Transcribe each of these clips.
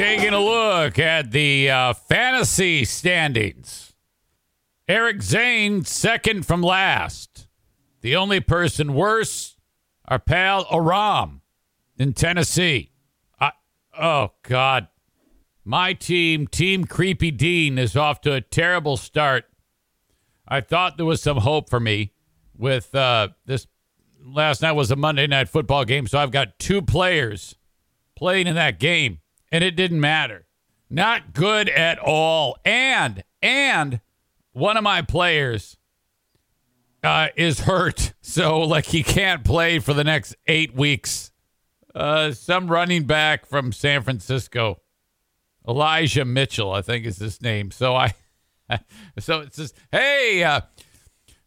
Taking a look at the uh, fantasy standings. Eric Zane, second from last. The only person worse, our pal Aram in Tennessee. I, oh, God. My team, Team Creepy Dean, is off to a terrible start. I thought there was some hope for me with uh, this. Last night was a Monday night football game, so I've got two players playing in that game, and it didn't matter. Not good at all. And and one of my players uh, is hurt, so like he can't play for the next eight weeks. Uh, some running back from San Francisco, Elijah Mitchell, I think is his name. So I, so it says, hey, uh,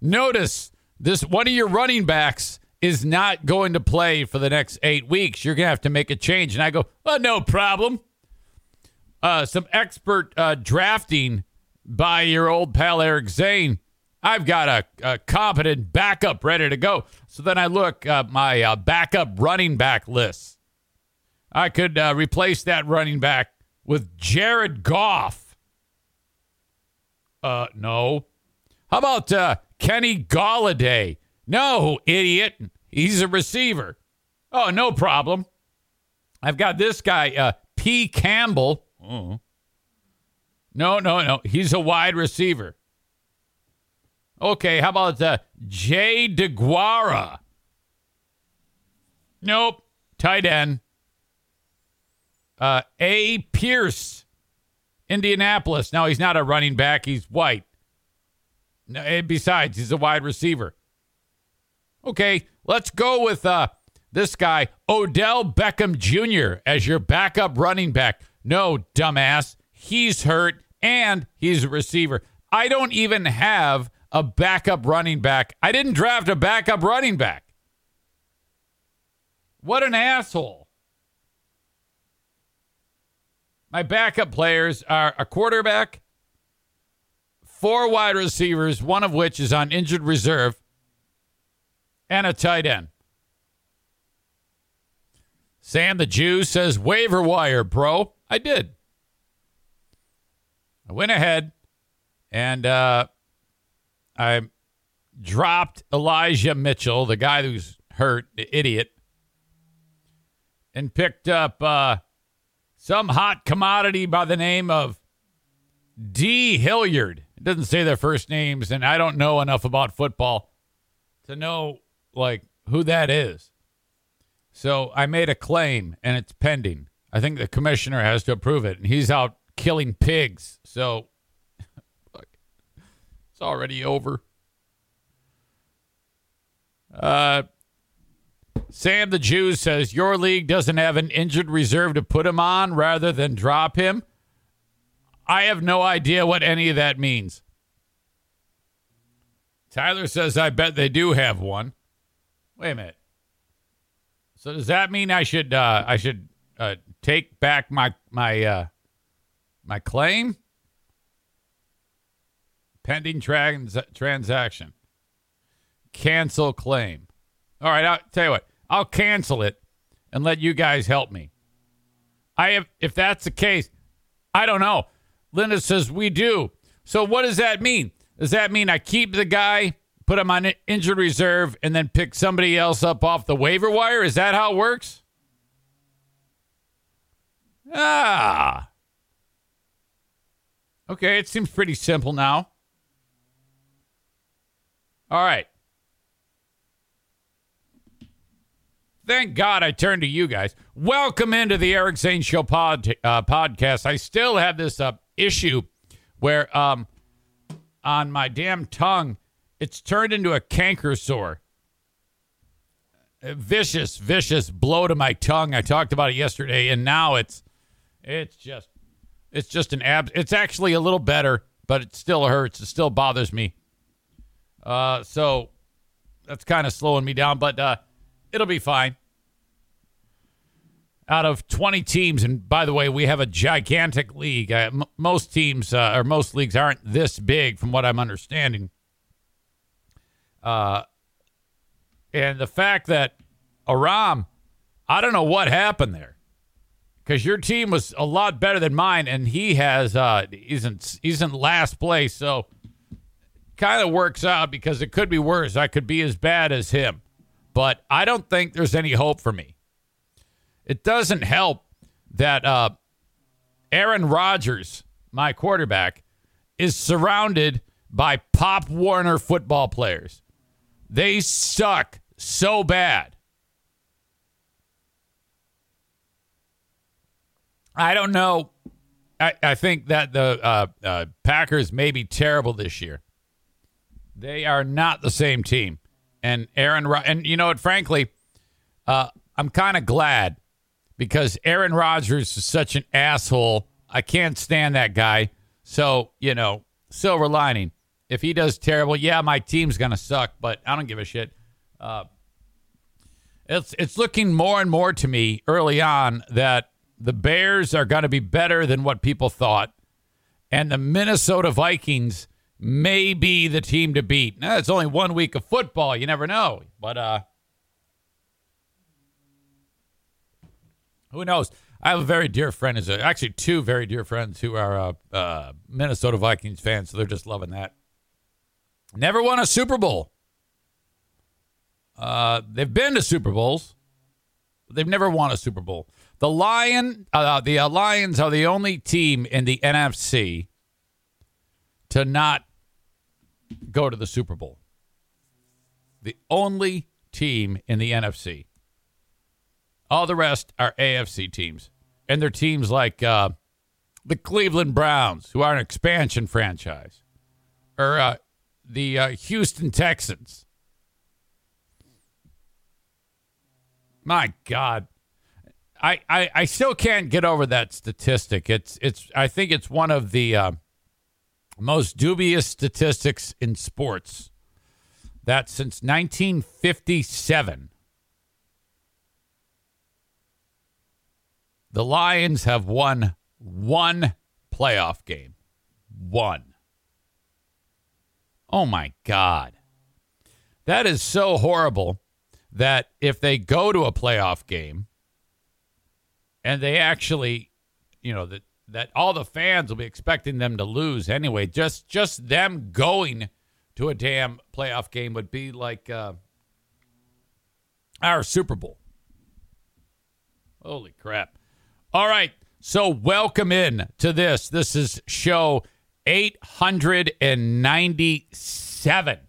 notice this one of your running backs is not going to play for the next eight weeks. You're going to have to make a change. And I go, well, no problem. Uh, some expert uh, drafting by your old pal Eric Zane. I've got a, a competent backup ready to go. So then I look uh, my uh, backup running back list. I could uh, replace that running back with Jared Goff. Uh, no. How about uh, Kenny Golladay? No, idiot. He's a receiver. Oh, no problem. I've got this guy, uh, P. Campbell. Oh. No, no, no. He's a wide receiver. Okay, how about uh, Jay DeGuara? Nope. Tight end. Uh, A. Pierce, Indianapolis. Now, he's not a running back, he's white. No, and besides, he's a wide receiver. Okay, let's go with uh, this guy, Odell Beckham Jr., as your backup running back. No, dumbass. He's hurt and he's a receiver. I don't even have a backup running back. I didn't draft a backup running back. What an asshole. My backup players are a quarterback, four wide receivers, one of which is on injured reserve, and a tight end. Sam the Jew says waiver wire, bro. I did. I went ahead and uh, I dropped Elijah Mitchell, the guy who's hurt, the idiot, and picked up uh, some hot commodity by the name of D. Hilliard. It doesn't say their first names, and I don't know enough about football to know like who that is. So I made a claim, and it's pending. I think the commissioner has to approve it, and he's out killing pigs. So it's already over. Uh, Sam the Jew says your league doesn't have an injured reserve to put him on rather than drop him. I have no idea what any of that means. Tyler says I bet they do have one. Wait a minute. So does that mean I should uh, I should uh, take back my my uh, my claim? Pending trans- transaction. Cancel claim. All right, I'll tell you what. I'll cancel it and let you guys help me. I have if that's the case, I don't know. Linda says we do. So what does that mean? Does that mean I keep the guy, put him on injured reserve, and then pick somebody else up off the waiver wire? Is that how it works? Ah. Okay, it seems pretty simple now. All right. Thank God I turned to you guys. Welcome into the Eric Zane Show pod, uh, podcast. I still have this uh, issue where um, on my damn tongue, it's turned into a canker sore. A vicious, vicious blow to my tongue. I talked about it yesterday, and now it's it's just it's just an ab. It's actually a little better, but it still hurts. It still bothers me. Uh, so that's kind of slowing me down, but uh, it'll be fine. Out of 20 teams, and by the way, we have a gigantic league. Uh, m- most teams uh, or most leagues aren't this big, from what I'm understanding. Uh, and the fact that Aram, I don't know what happened there, because your team was a lot better than mine, and he has uh, he's in last place, so kind of works out because it could be worse. I could be as bad as him, but I don't think there's any hope for me. It doesn't help that uh, Aaron Rodgers, my quarterback, is surrounded by Pop Warner football players. They suck so bad. I don't know. I, I think that the uh, uh, Packers may be terrible this year. They are not the same team. And Aaron, and you know what? Frankly, uh, I'm kind of glad because Aaron Rodgers is such an asshole. I can't stand that guy. So you know, silver lining. If he does terrible, yeah, my team's gonna suck, but I don't give a shit. Uh, it's it's looking more and more to me early on that the Bears are going to be better than what people thought, and the Minnesota Vikings may be the team to beat. Now, it's only one week of football; you never know. But uh, who knows? I have a very dear friend, is actually two very dear friends who are uh, uh, Minnesota Vikings fans, so they're just loving that. Never won a Super Bowl. Uh, they've been to Super Bowls, but they've never won a Super Bowl. The Lion, uh, the uh, Lions are the only team in the NFC to not go to the Super Bowl. The only team in the NFC. All the rest are AFC teams, and they're teams like uh, the Cleveland Browns, who are an expansion franchise, or uh, the uh, Houston Texans. My God. I, I, I still can't get over that statistic. It's it's I think it's one of the uh, most dubious statistics in sports. That since 1957, the Lions have won one playoff game. One. Oh my God. That is so horrible that if they go to a playoff game and they actually, you know, that that all the fans will be expecting them to lose anyway. Just just them going to a damn playoff game would be like uh, our Super Bowl. Holy crap. All right. So welcome in to this. This is show 897.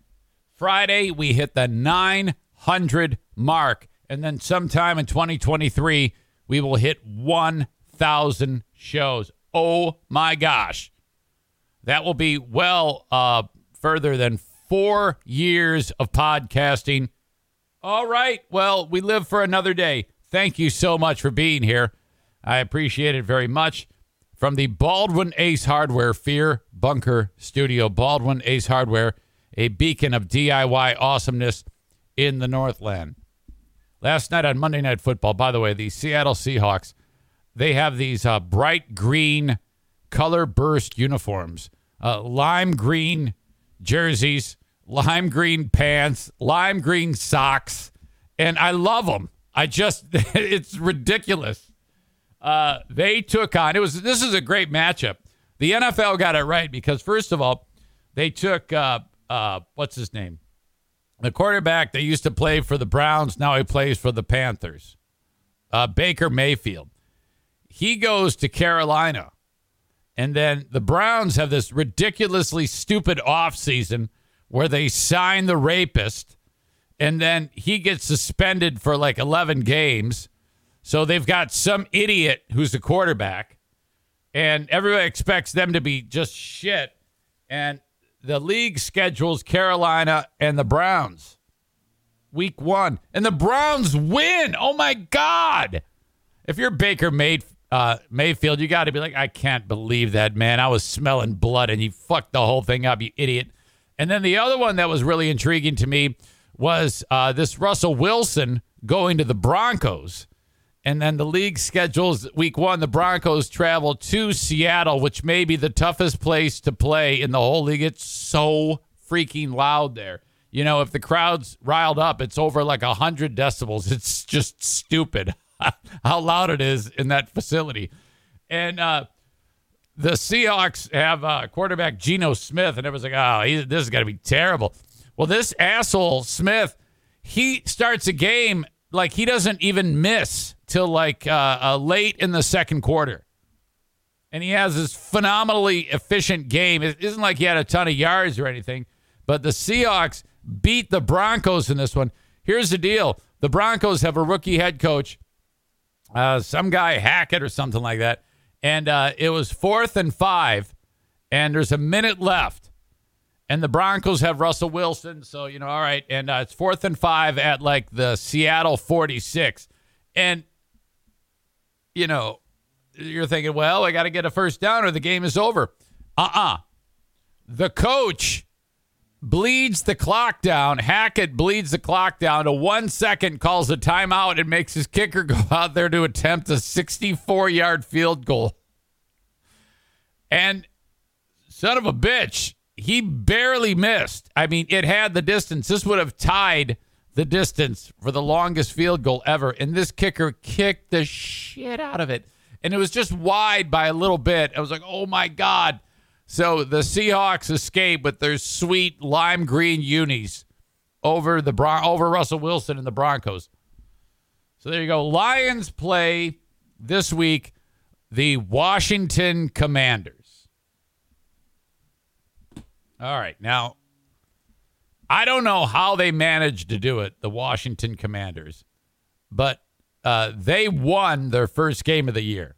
Friday, we hit the 900 mark. And then sometime in 2023, we will hit 1,000 shows. Oh my gosh. That will be well uh, further than four years of podcasting. All right. Well, we live for another day. Thank you so much for being here. I appreciate it very much from the Baldwin Ace Hardware Fear Bunker Studio. Baldwin Ace Hardware, a beacon of DIY awesomeness in the Northland. Last night on Monday Night Football, by the way, the Seattle Seahawks, they have these uh, bright green color burst uniforms, uh, lime green jerseys, lime green pants, lime green socks, and I love them. I just, it's ridiculous. Uh, they took on it was this is a great matchup. The NFL got it right because first of all, they took uh, uh, what's his name, the quarterback that used to play for the Browns. Now he plays for the Panthers. Uh, Baker Mayfield. He goes to Carolina, and then the Browns have this ridiculously stupid offseason where they sign the rapist, and then he gets suspended for like eleven games so they've got some idiot who's the quarterback, and everybody expects them to be just shit. And the league schedules Carolina and the Browns. week one, and the Browns win. Oh my God. If you're Baker uh, Mayfield, you got to be like, I can't believe that, man. I was smelling blood and you fucked the whole thing up, you idiot. And then the other one that was really intriguing to me was uh, this Russell Wilson going to the Broncos. And then the league schedules week one, the Broncos travel to Seattle, which may be the toughest place to play in the whole league. It's so freaking loud there. You know, if the crowd's riled up, it's over like 100 decibels. It's just stupid how loud it is in that facility. And uh, the Seahawks have uh, quarterback Geno Smith, and everyone's like, oh, he, this is going to be terrible. Well, this asshole Smith, he starts a game like he doesn't even miss till like uh, uh, late in the second quarter. And he has this phenomenally efficient game. It isn't like he had a ton of yards or anything, but the Seahawks beat the Broncos in this one. Here's the deal the Broncos have a rookie head coach, uh, some guy Hackett or something like that. And uh, it was fourth and five, and there's a minute left and the Broncos have Russell Wilson. So, you know, all right. And uh, it's fourth and five at like the Seattle 46. And, you know, you're thinking, well, I got to get a first down or the game is over. Uh uh-uh. uh The coach bleeds the clock down. Hackett bleeds the clock down to one second, calls a timeout, and makes his kicker go out there to attempt a 64 yard field goal. And son of a bitch, he barely missed. I mean, it had the distance. This would have tied the distance for the longest field goal ever. And this kicker kicked the shit out of it. And it was just wide by a little bit. I was like, oh my God. So the Seahawks escape with their sweet lime green unis over the Bron- over Russell Wilson and the Broncos. So there you go. Lions play this week the Washington Commanders. All right. Now, I don't know how they managed to do it, the Washington Commanders, but uh, they won their first game of the year.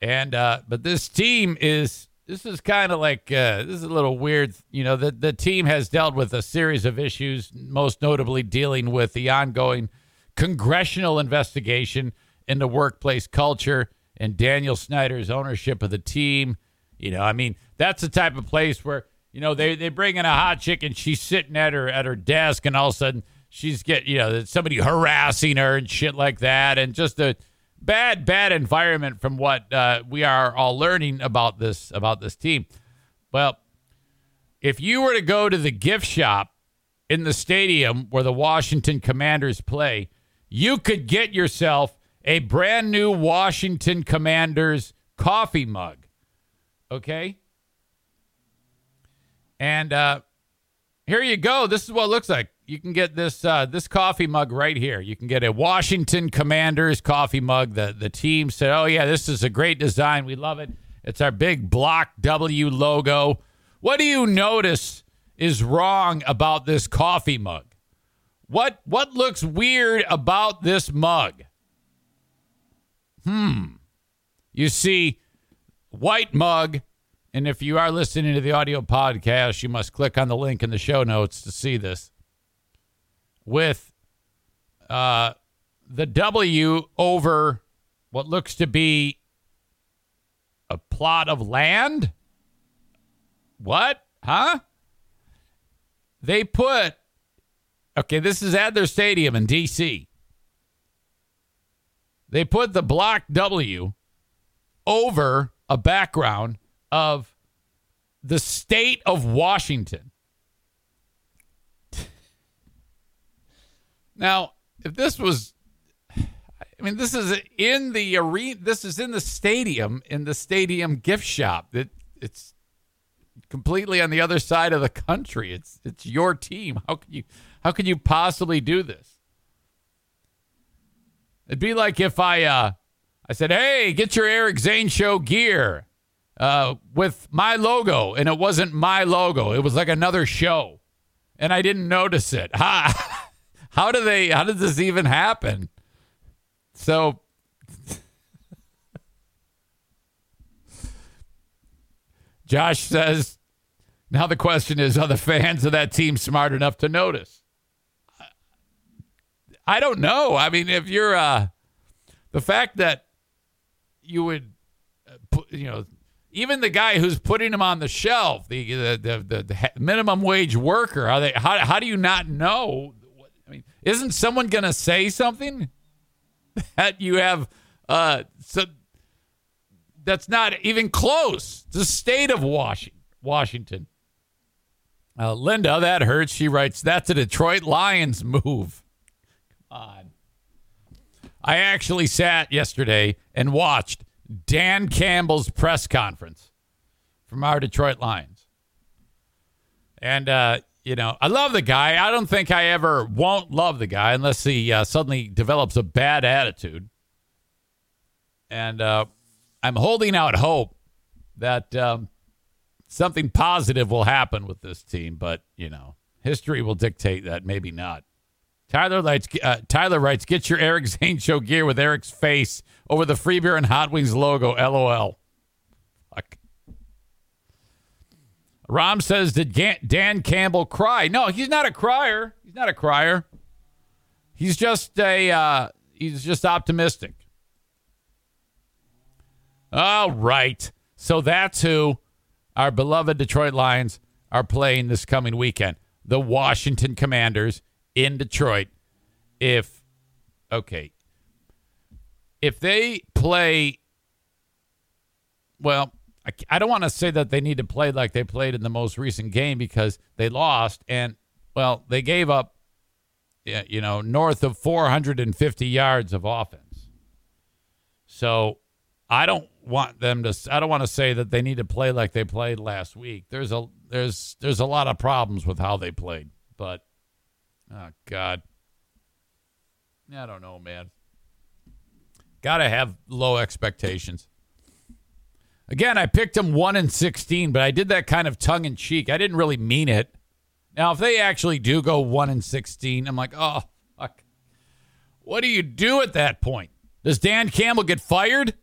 And uh, but this team is this is kind of like uh, this is a little weird. You know, the the team has dealt with a series of issues, most notably dealing with the ongoing congressional investigation into workplace culture and Daniel Snyder's ownership of the team. You know, I mean, that's the type of place where you know they they bring in a hot chick and she's sitting at her at her desk and all of a sudden she's get you know somebody harassing her and shit like that and just a bad bad environment from what uh, we are all learning about this about this team. Well, if you were to go to the gift shop in the stadium where the Washington Commanders play, you could get yourself a brand new Washington Commanders coffee mug. Okay? And uh, here you go. This is what it looks like. You can get this uh, this coffee mug right here. You can get a Washington Commanders coffee mug. The the team said, "Oh yeah, this is a great design. We love it. It's our big block W logo." What do you notice is wrong about this coffee mug? What what looks weird about this mug? Hmm. You see, white mug and if you are listening to the audio podcast, you must click on the link in the show notes to see this. With uh, the W over what looks to be a plot of land? What? Huh? They put, okay, this is at their stadium in D.C. They put the block W over a background of the state of Washington. now, if this was I mean, this is in the arena. This is in the stadium, in the stadium gift shop. It, it's completely on the other side of the country. It's it's your team. How can you how can you possibly do this? It'd be like if I uh I said, "Hey, get your Eric Zane show gear." Uh, with my logo, and it wasn't my logo. It was like another show, and I didn't notice it. How, how do they? How did this even happen? So. Josh says, now the question is, are the fans of that team smart enough to notice? I don't know. I mean, if you're uh, the fact that you would, uh, you know, even the guy who's putting him on the shelf, the the the, the, minimum wage worker, are they? How how do you not know? I mean, isn't someone going to say something that you have? Uh, so that's not even close. The state of. Washington. Uh, Linda, that hurts. She writes, "That's a Detroit Lions move." Come on. I actually sat yesterday and watched Dan Campbell's press conference from our Detroit Lions. And, uh, you know, I love the guy. I don't think I ever won't love the guy unless he uh, suddenly develops a bad attitude. And uh, I'm holding out hope that um, something positive will happen with this team, but, you know, history will dictate that maybe not. Tyler writes, uh, Tyler writes, get your Eric Zane show gear with Eric's face over the free beer and Hot Wings logo. LOL. Fuck. Rom says, did Dan Campbell cry? No, he's not a crier. He's not a crier. He's just a, uh, he's just optimistic. All right. So that's who our beloved Detroit Lions are playing this coming weekend. The Washington Commanders in Detroit if okay if they play well I, I don't want to say that they need to play like they played in the most recent game because they lost and well they gave up you know north of 450 yards of offense so I don't want them to I don't want to say that they need to play like they played last week there's a there's there's a lot of problems with how they played but Oh God. I don't know, man. Got to have low expectations. Again, I picked them 1 and 16, but I did that kind of tongue in cheek. I didn't really mean it. Now, if they actually do go 1 and 16, I'm like, "Oh, fuck. What do you do at that point? Does Dan Campbell get fired?"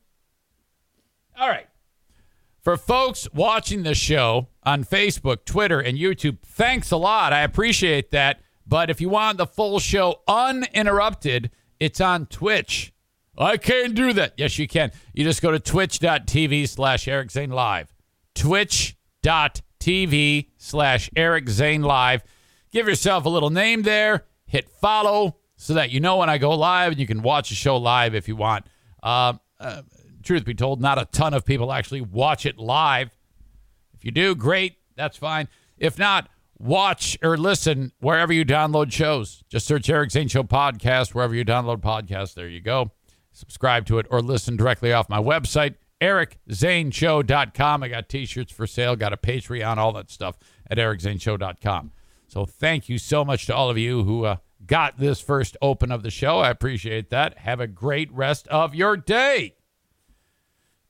All right. For folks watching the show on Facebook, Twitter, and YouTube, thanks a lot. I appreciate that. But if you want the full show uninterrupted, it's on Twitch. I can't do that. Yes, you can. You just go to twitch.tv slash Eric Zane Live. Twitch.tv slash Eric Zane Live. Give yourself a little name there. Hit follow so that you know when I go live and you can watch the show live if you want. Uh, uh, truth be told, not a ton of people actually watch it live. If you do, great. That's fine. If not, watch or listen wherever you download shows. Just search Eric Zane Show podcast wherever you download podcasts. There you go. Subscribe to it or listen directly off my website, ericzaneshow.com. I got t-shirts for sale, got a Patreon, all that stuff at ericzaneshow.com. So thank you so much to all of you who uh, got this first open of the show. I appreciate that. Have a great rest of your day.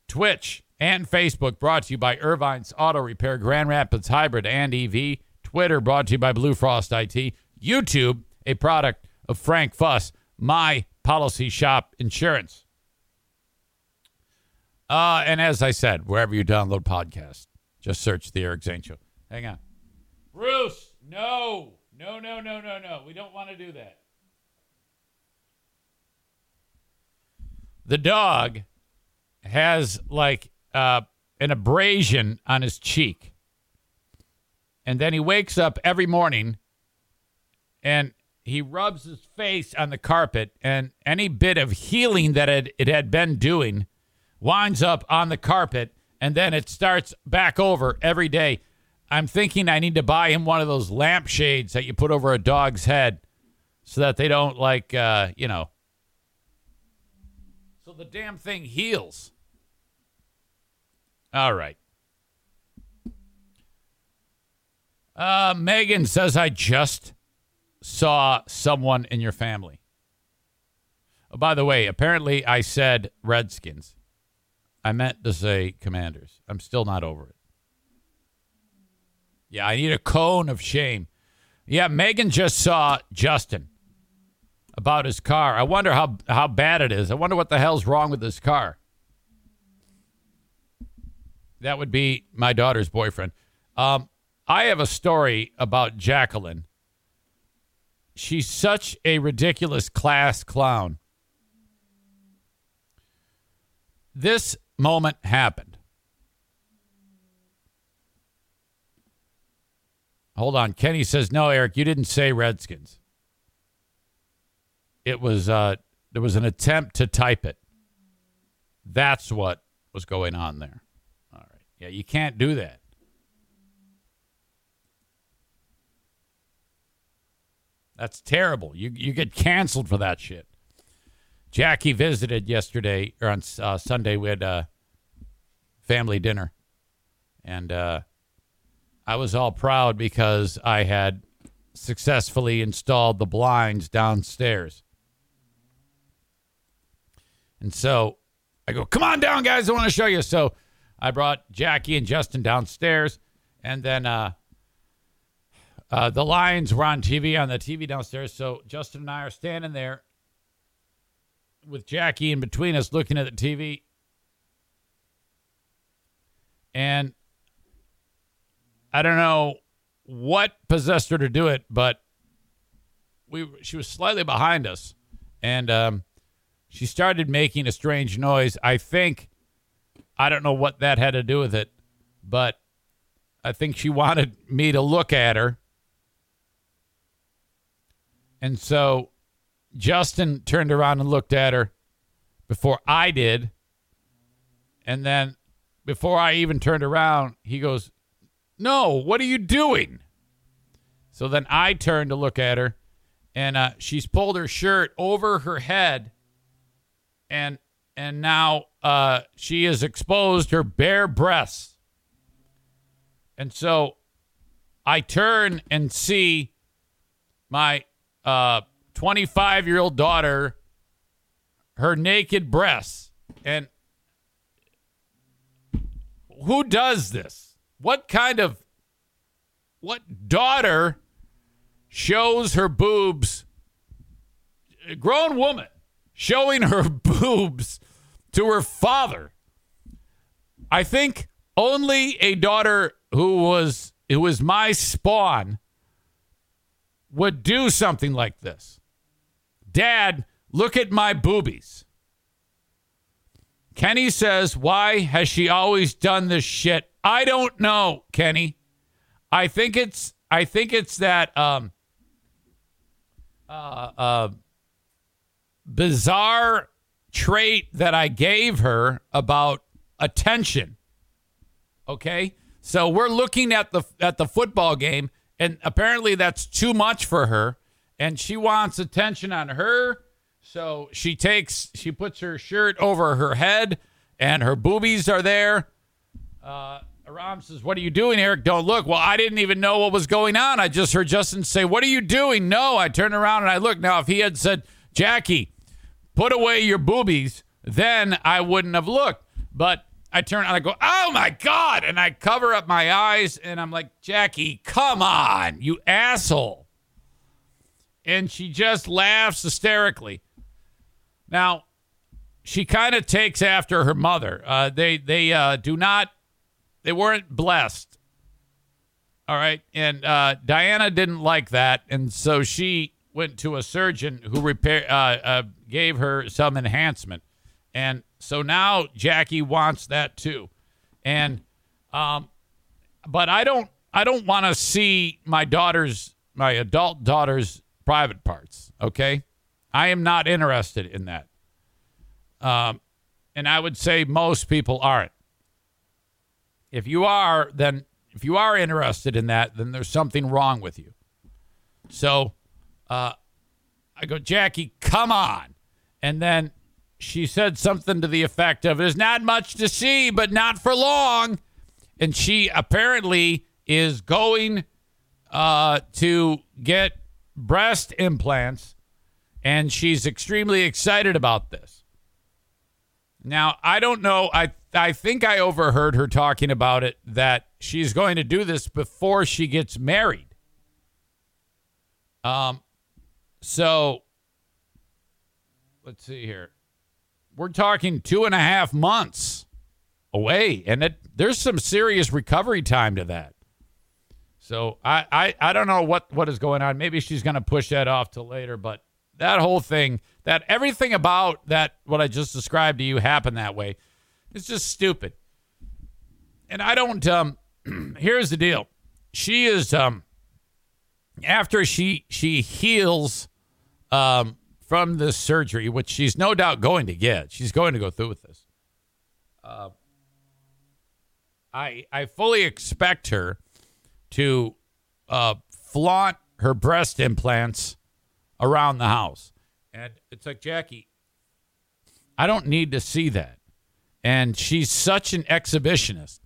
Twitch and Facebook brought to you by Irvine's Auto Repair, Grand Rapids Hybrid and EV. Twitter brought to you by Blue Frost IT. YouTube, a product of Frank Fuss, my policy shop insurance. Uh, and as I said, wherever you download podcasts, just search the Eric Zane Show. Hang on. Bruce, no. No, no, no, no, no. We don't want to do that. The dog has like uh, an abrasion on his cheek. And then he wakes up every morning and he rubs his face on the carpet, and any bit of healing that it, it had been doing winds up on the carpet, and then it starts back over every day. I'm thinking I need to buy him one of those lampshades that you put over a dog's head so that they don't, like, uh, you know. So the damn thing heals. All right. Uh, Megan says, I just saw someone in your family. Oh, by the way, apparently I said Redskins. I meant to say Commanders. I'm still not over it. Yeah, I need a cone of shame. Yeah, Megan just saw Justin about his car. I wonder how, how bad it is. I wonder what the hell's wrong with this car. That would be my daughter's boyfriend. Um, I have a story about Jacqueline. She's such a ridiculous class clown. This moment happened. Hold on. Kenny says, no, Eric, you didn't say Redskins. It was, uh, there was an attempt to type it. That's what was going on there. All right. Yeah, you can't do that. That's terrible. You you get canceled for that shit. Jackie visited yesterday or on uh, Sunday. We had a family dinner, and uh, I was all proud because I had successfully installed the blinds downstairs. And so I go, come on down, guys. I want to show you. So I brought Jackie and Justin downstairs. And then uh, uh, the Lions were on TV on the TV downstairs. So Justin and I are standing there with Jackie in between us looking at the TV. And I don't know what possessed her to do it, but we she was slightly behind us, and um, she started making a strange noise. I think I don't know what that had to do with it, but I think she wanted me to look at her, and so Justin turned around and looked at her before I did, and then before I even turned around, he goes, no, what are you doing? So then I turned to look at her, and uh, she's pulled her shirt over her head, and and now uh, she has exposed her bare breasts. And so I turn and see my 25 uh, year old daughter, her naked breasts. And who does this? What kind of what daughter shows her boobs a grown woman showing her boobs to her father? I think only a daughter who was who was my spawn would do something like this. Dad, look at my boobies. Kenny says, Why has she always done this shit? I don't know, Kenny. I think it's I think it's that um uh uh bizarre trait that I gave her about attention. Okay? So we're looking at the at the football game and apparently that's too much for her and she wants attention on her. So she takes she puts her shirt over her head and her boobies are there. Uh Aram says, What are you doing, Eric? Don't look. Well, I didn't even know what was going on. I just heard Justin say, What are you doing? No, I turned around and I looked. Now, if he had said, Jackie, put away your boobies, then I wouldn't have looked. But I turn and I go, Oh my God. And I cover up my eyes and I'm like, Jackie, come on, you asshole. And she just laughs hysterically. Now, she kind of takes after her mother. Uh, they they uh, do not they weren't blessed. All right. And uh, Diana didn't like that. And so she went to a surgeon who repair, uh, uh, gave her some enhancement. And so now Jackie wants that too. And, um, but I don't, I don't want to see my daughter's, my adult daughter's private parts. Okay. I am not interested in that. Um, and I would say most people aren't. If you are, then if you are interested in that, then there's something wrong with you. So uh, I go, Jackie, come on. And then she said something to the effect of, There's not much to see, but not for long. And she apparently is going uh, to get breast implants, and she's extremely excited about this. Now, I don't know. I I think I overheard her talking about it that she's going to do this before she gets married. Um, so let's see here. We're talking two and a half months away, and it, there's some serious recovery time to that. So I, I, I don't know what, what is going on. Maybe she's going to push that off till later, but that whole thing, that everything about that, what I just described to you happened that way. It's just stupid. And I don't, um, here's the deal. She is, um, after she, she heals, um, from this surgery, which she's no doubt going to get, she's going to go through with this. Uh, I, I fully expect her to uh, flaunt her breast implants around the house. And it's like, Jackie, I don't need to see that. And she's such an exhibitionist.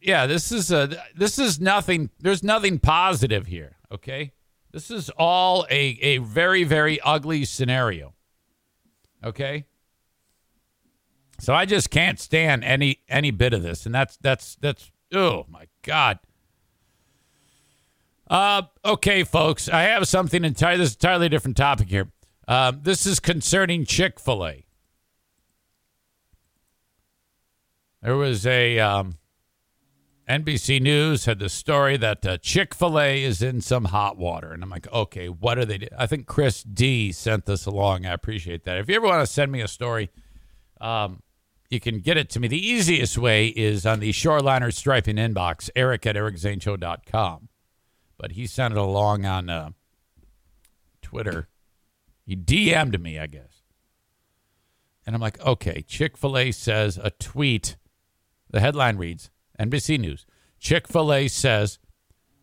Yeah, this is a this is nothing there's nothing positive here, okay? This is all a, a very, very ugly scenario. Okay? So I just can't stand any any bit of this. And that's that's that's Oh my God. Uh, okay, folks, I have something entirely. This is entirely different topic here. Um, this is concerning Chick Fil A. There was a um, NBC News had the story that uh, Chick Fil A is in some hot water, and I'm like, okay, what are they? Do? I think Chris D sent this along. I appreciate that. If you ever want to send me a story, um, you can get it to me. The easiest way is on the Shoreliner Striping inbox, eric at ericzaneshow.com. But he sent it along on uh, Twitter. He DM'd me, I guess. And I'm like, okay, Chick fil A says a tweet. The headline reads NBC News Chick fil A says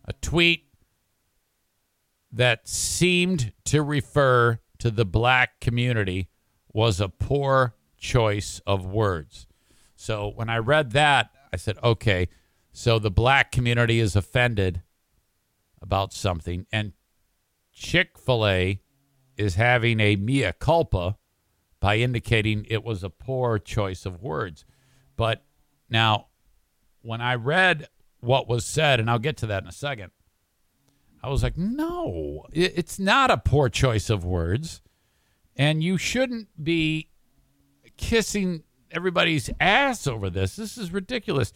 a tweet that seemed to refer to the black community was a poor choice of words. So when I read that, I said, okay, so the black community is offended about something, and Chick fil A is having a mea culpa by indicating it was a poor choice of words. But now, when I read what was said, and I'll get to that in a second, I was like, no, it's not a poor choice of words. And you shouldn't be kissing everybody's ass over this. This is ridiculous.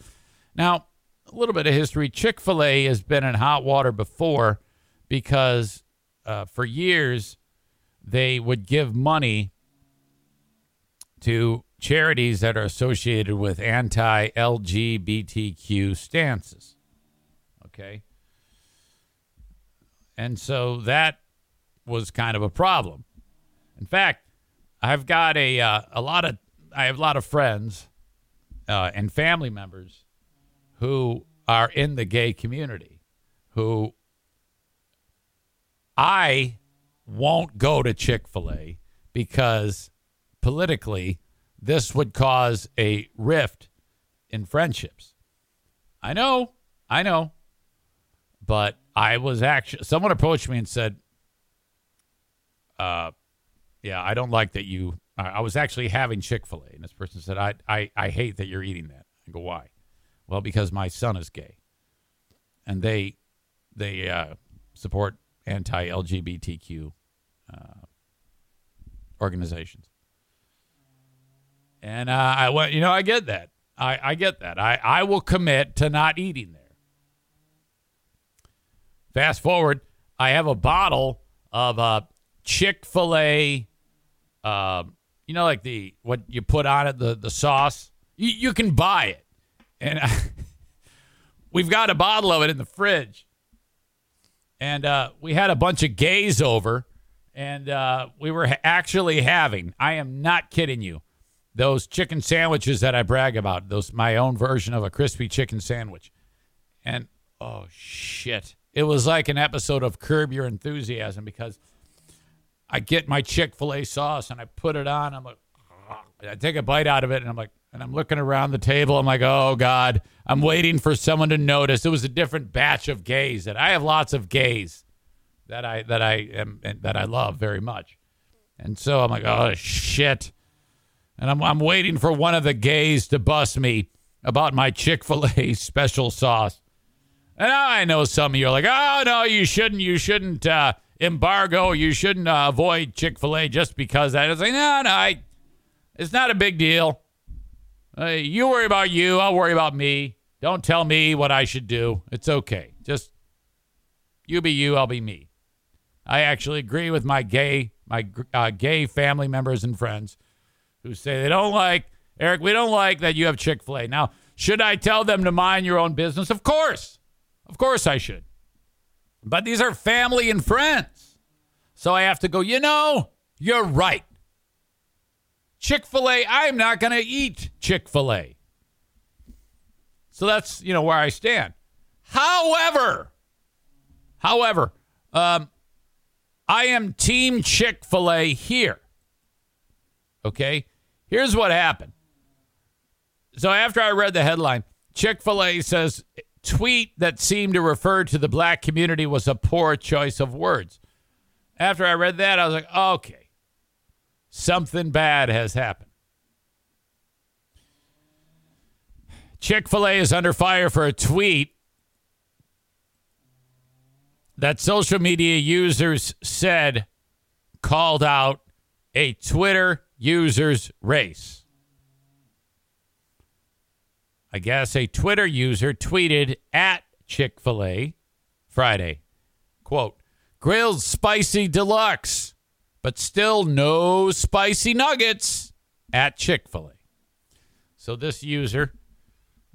Now, a little bit of history Chick fil A has been in hot water before because uh, for years they would give money to charities that are associated with anti LGBTQ stances. Okay. And so that was kind of a problem. In fact, I've got a uh, a lot of I have a lot of friends uh, and family members who are in the gay community who I won't go to Chick Fil A because politically this would cause a rift in friendships. I know, I know, but I was actually someone approached me and said, uh, yeah, I don't like that you. I was actually having Chick Fil A, and this person said, I, I, I hate that you're eating that. I go, why? Well, because my son is gay, and they, they uh, support anti-LGBTQ uh, organizations. And uh, I went, you know, I get that. I, I get that. I, I will commit to not eating there. Fast forward, I have a bottle of uh, Chick fil A um, you know, like the what you put on it, the the sauce. You, you can buy it, and I, we've got a bottle of it in the fridge. And uh, we had a bunch of gays over, and uh, we were actually having. I am not kidding you. Those chicken sandwiches that I brag about, those my own version of a crispy chicken sandwich, and oh shit, it was like an episode of Curb Your Enthusiasm because I get my Chick fil A sauce and I put it on. I'm like, I take a bite out of it and I'm like, and I'm looking around the table. I'm like, oh God, I'm waiting for someone to notice. It was a different batch of gays that I have lots of gays that I that I am that I love very much. And so I'm like, oh shit. And I'm I'm waiting for one of the gays to bust me about my Chick-fil-A special sauce. And I know some of you are like, oh no, you shouldn't, you shouldn't uh, embargo. You shouldn't uh, avoid Chick fil A just because that. It's like, no, no, I, it's not a big deal. Uh, you worry about you. I'll worry about me. Don't tell me what I should do. It's okay. Just you be you, I'll be me. I actually agree with my gay my uh, gay family members and friends who say they don't like Eric. We don't like that you have Chick Fil A. Now, should I tell them to mind your own business? Of course, of course I should. But these are family and friends, so I have to go. You know, you're right. Chick Fil A. I'm not going to eat Chick Fil A. So that's you know where I stand. However, however, um, I am Team Chick fil A here. Okay? Here's what happened. So after I read the headline, Chick fil A says tweet that seemed to refer to the black community was a poor choice of words. After I read that, I was like, okay, something bad has happened. Chick fil A is under fire for a tweet that social media users said called out a Twitter user's race. I guess a Twitter user tweeted at Chick fil A Friday, quote, grilled spicy deluxe, but still no spicy nuggets at Chick fil A. So this user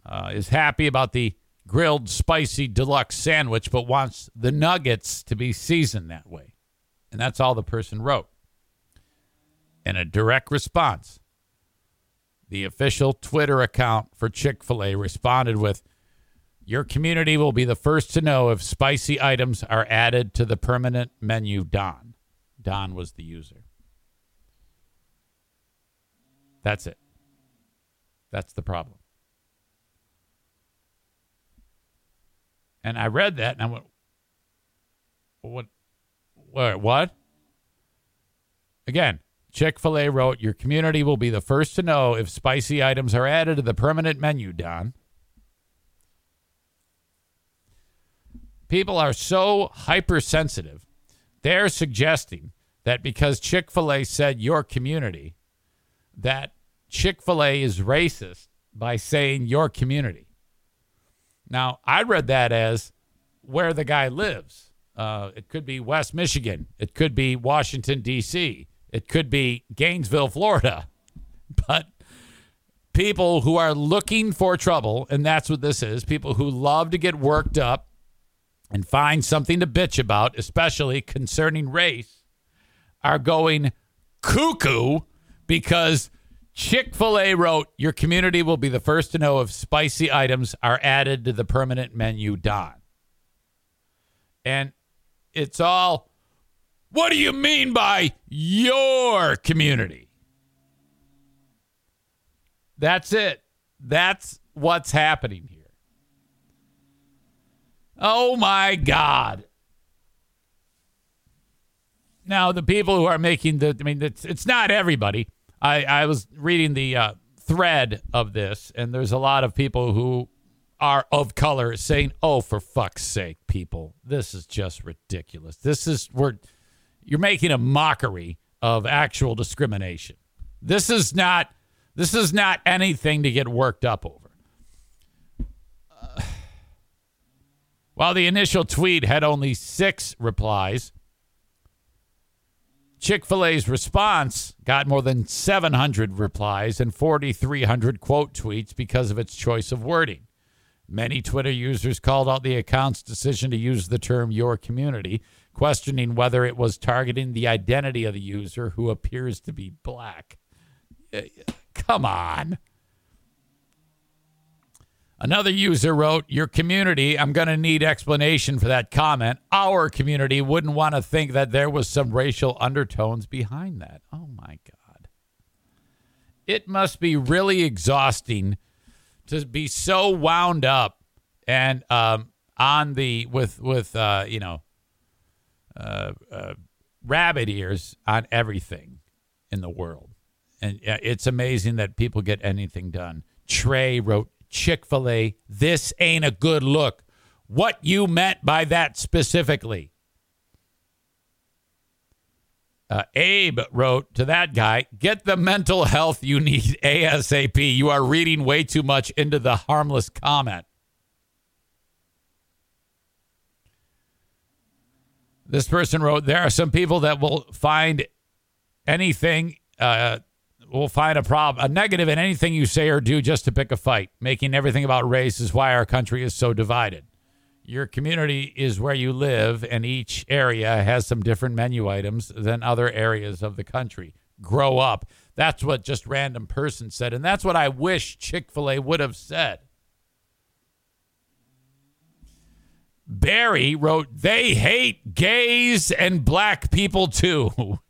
uh, is happy about the grilled spicy deluxe sandwich, but wants the nuggets to be seasoned that way. And that's all the person wrote. In a direct response, the official Twitter account for Chick fil A responded with, Your community will be the first to know if spicy items are added to the permanent menu, Don. Don was the user. That's it. That's the problem. And I read that and I went, what? What? What? Again, Chick fil A wrote, Your community will be the first to know if spicy items are added to the permanent menu, Don. People are so hypersensitive, they're suggesting that because Chick fil A said your community, that Chick fil A is racist by saying your community. Now, I read that as where the guy lives. Uh, it could be West Michigan. It could be Washington, D.C. It could be Gainesville, Florida. But people who are looking for trouble, and that's what this is people who love to get worked up and find something to bitch about, especially concerning race, are going cuckoo because Chick fil A wrote, Your community will be the first to know if spicy items are added to the permanent menu, Don. And it's all, what do you mean by your community? That's it. That's what's happening here. Oh my God. Now, the people who are making the, I mean, it's, it's not everybody I, I was reading the uh, thread of this, and there's a lot of people who are of color saying, "Oh, for fuck's sake, people, this is just ridiculous. This is we're you're making a mockery of actual discrimination. This is not this is not anything to get worked up over." Uh, while the initial tweet had only six replies, Chick fil A's response got more than 700 replies and 4,300 quote tweets because of its choice of wording. Many Twitter users called out the account's decision to use the term your community, questioning whether it was targeting the identity of the user who appears to be black. Come on. Another user wrote, Your community, I'm going to need explanation for that comment. Our community wouldn't want to think that there was some racial undertones behind that. Oh my God. It must be really exhausting to be so wound up and um, on the, with, with uh, you know, uh, uh, rabbit ears on everything in the world. And it's amazing that people get anything done. Trey wrote, Chick fil A, this ain't a good look. What you meant by that specifically? Uh, Abe wrote to that guy, get the mental health you need ASAP. You are reading way too much into the harmless comment. This person wrote, There are some people that will find anything, uh, will find a problem, a negative in anything you say or do just to pick a fight. Making everything about race is why our country is so divided. Your community is where you live, and each area has some different menu items than other areas of the country. Grow up. That's what just random person said, and that's what I wish Chick fil A would have said. Barry wrote, They hate gays and black people too.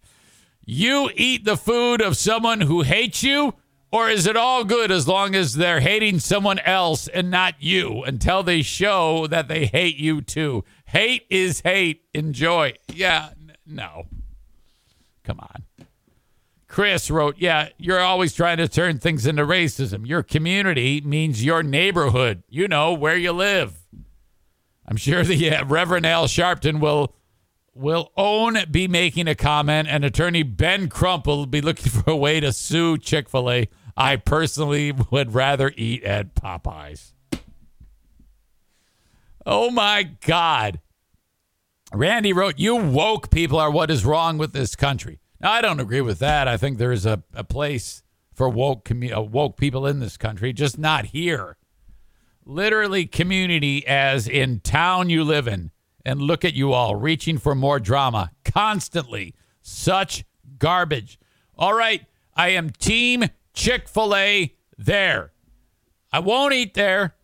You eat the food of someone who hates you, or is it all good as long as they're hating someone else and not you until they show that they hate you too? Hate is hate. Enjoy. Yeah, n- no. Come on. Chris wrote, Yeah, you're always trying to turn things into racism. Your community means your neighborhood, you know, where you live. I'm sure the uh, Reverend Al Sharpton will will own be making a comment, and attorney Ben Crump will be looking for a way to sue Chick fil A. I personally would rather eat at Popeyes. Oh my God. Randy wrote, You woke people are what is wrong with this country. Now, I don't agree with that. I think there's a, a place for woke, commu- uh, woke people in this country, just not here. Literally, community as in town you live in and look at you all reaching for more drama constantly. Such garbage. All right, I am team Chick fil A there. I won't eat there,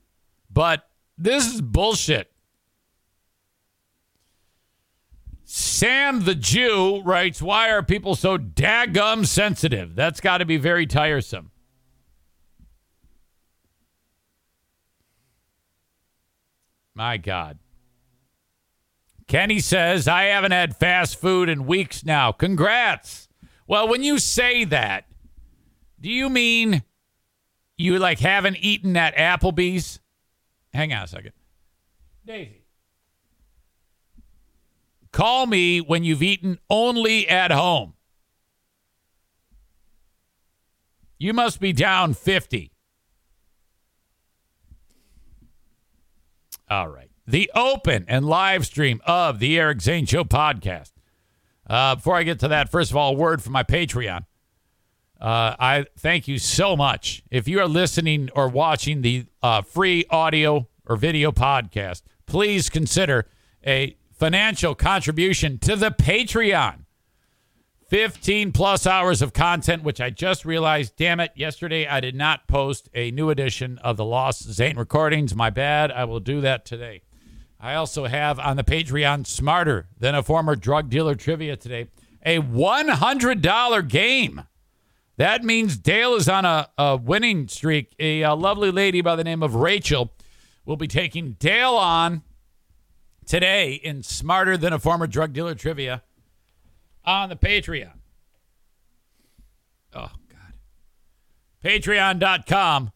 but this is bullshit. Sam the Jew writes, Why are people so daggum sensitive? That's got to be very tiresome. My God. Kenny says, I haven't had fast food in weeks now. Congrats. Well, when you say that, do you mean you like haven't eaten at Applebee's? Hang on a second. Daisy. Call me when you've eaten only at home. You must be down 50. All right the open and live stream of the Eric Zane Show podcast. Uh, before I get to that, first of all, a word from my Patreon. Uh, I thank you so much. If you are listening or watching the uh, free audio or video podcast, please consider a financial contribution to the Patreon. 15 plus hours of content, which I just realized, damn it, yesterday I did not post a new edition of the Lost Zane recordings. My bad. I will do that today. I also have on the Patreon Smarter Than a Former Drug Dealer Trivia today. A $100 game. That means Dale is on a, a winning streak. A, a lovely lady by the name of Rachel will be taking Dale on today in Smarter Than a Former Drug Dealer Trivia on the Patreon. Oh, God. Patreon.com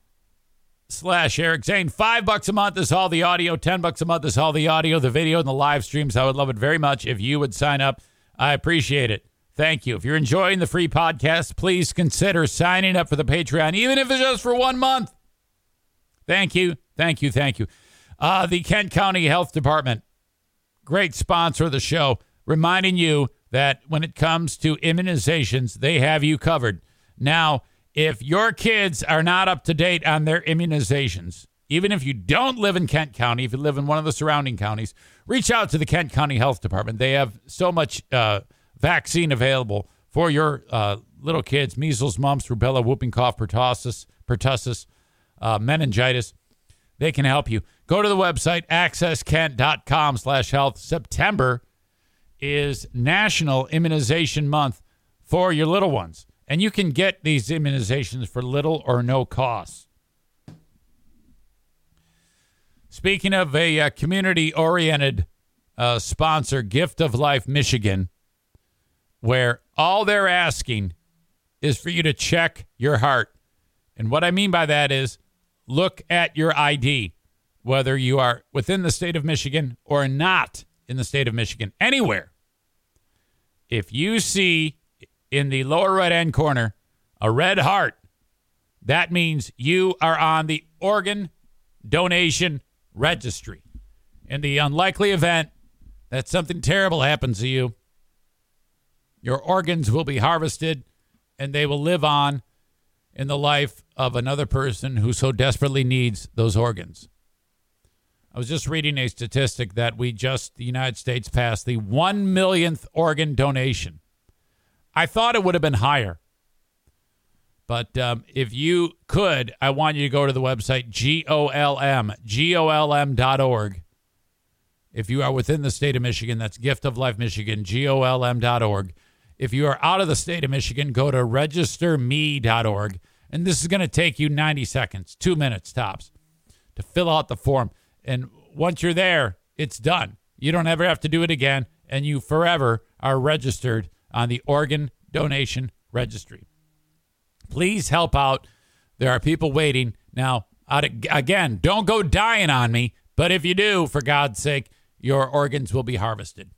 slash Eric Zane. Five bucks a month is all the audio. Ten bucks a month is all the audio, the video, and the live streams. I would love it very much if you would sign up. I appreciate it. Thank you. If you're enjoying the free podcast, please consider signing up for the Patreon, even if it's just for one month. Thank you. Thank you. Thank you. Uh, the Kent County Health Department, great sponsor of the show, reminding you that when it comes to immunizations, they have you covered. Now, if your kids are not up to date on their immunizations, even if you don't live in Kent County, if you live in one of the surrounding counties, reach out to the Kent County Health Department. They have so much uh, vaccine available for your uh, little kids measles, mumps, rubella, whooping cough, pertussis, pertussis uh, meningitis. They can help you. Go to the website, accesskent.com slash health. September is National Immunization Month for your little ones. And you can get these immunizations for little or no cost. Speaking of a uh, community oriented uh, sponsor, Gift of Life Michigan, where all they're asking is for you to check your heart. And what I mean by that is look at your ID, whether you are within the state of Michigan or not in the state of Michigan, anywhere. If you see in the lower right hand corner a red heart, that means you are on the organ donation registry. In the unlikely event that something terrible happens to you, your organs will be harvested and they will live on in the life of another person who so desperately needs those organs. I was just reading a statistic that we just, the United States, passed the one millionth organ donation. I thought it would have been higher. But um, if you could, I want you to go to the website GOLM, G-O-L-M dot org. If you are within the state of Michigan, that's Gift of Life Michigan, G-O-L-M dot org. If you are out of the state of Michigan, go to registerme.org. And this is going to take you 90 seconds, two minutes tops, to fill out the form. And once you're there, it's done. You don't ever have to do it again. And you forever are registered on the organ donation registry. Please help out. There are people waiting. Now, again, don't go dying on me, but if you do, for God's sake, your organs will be harvested.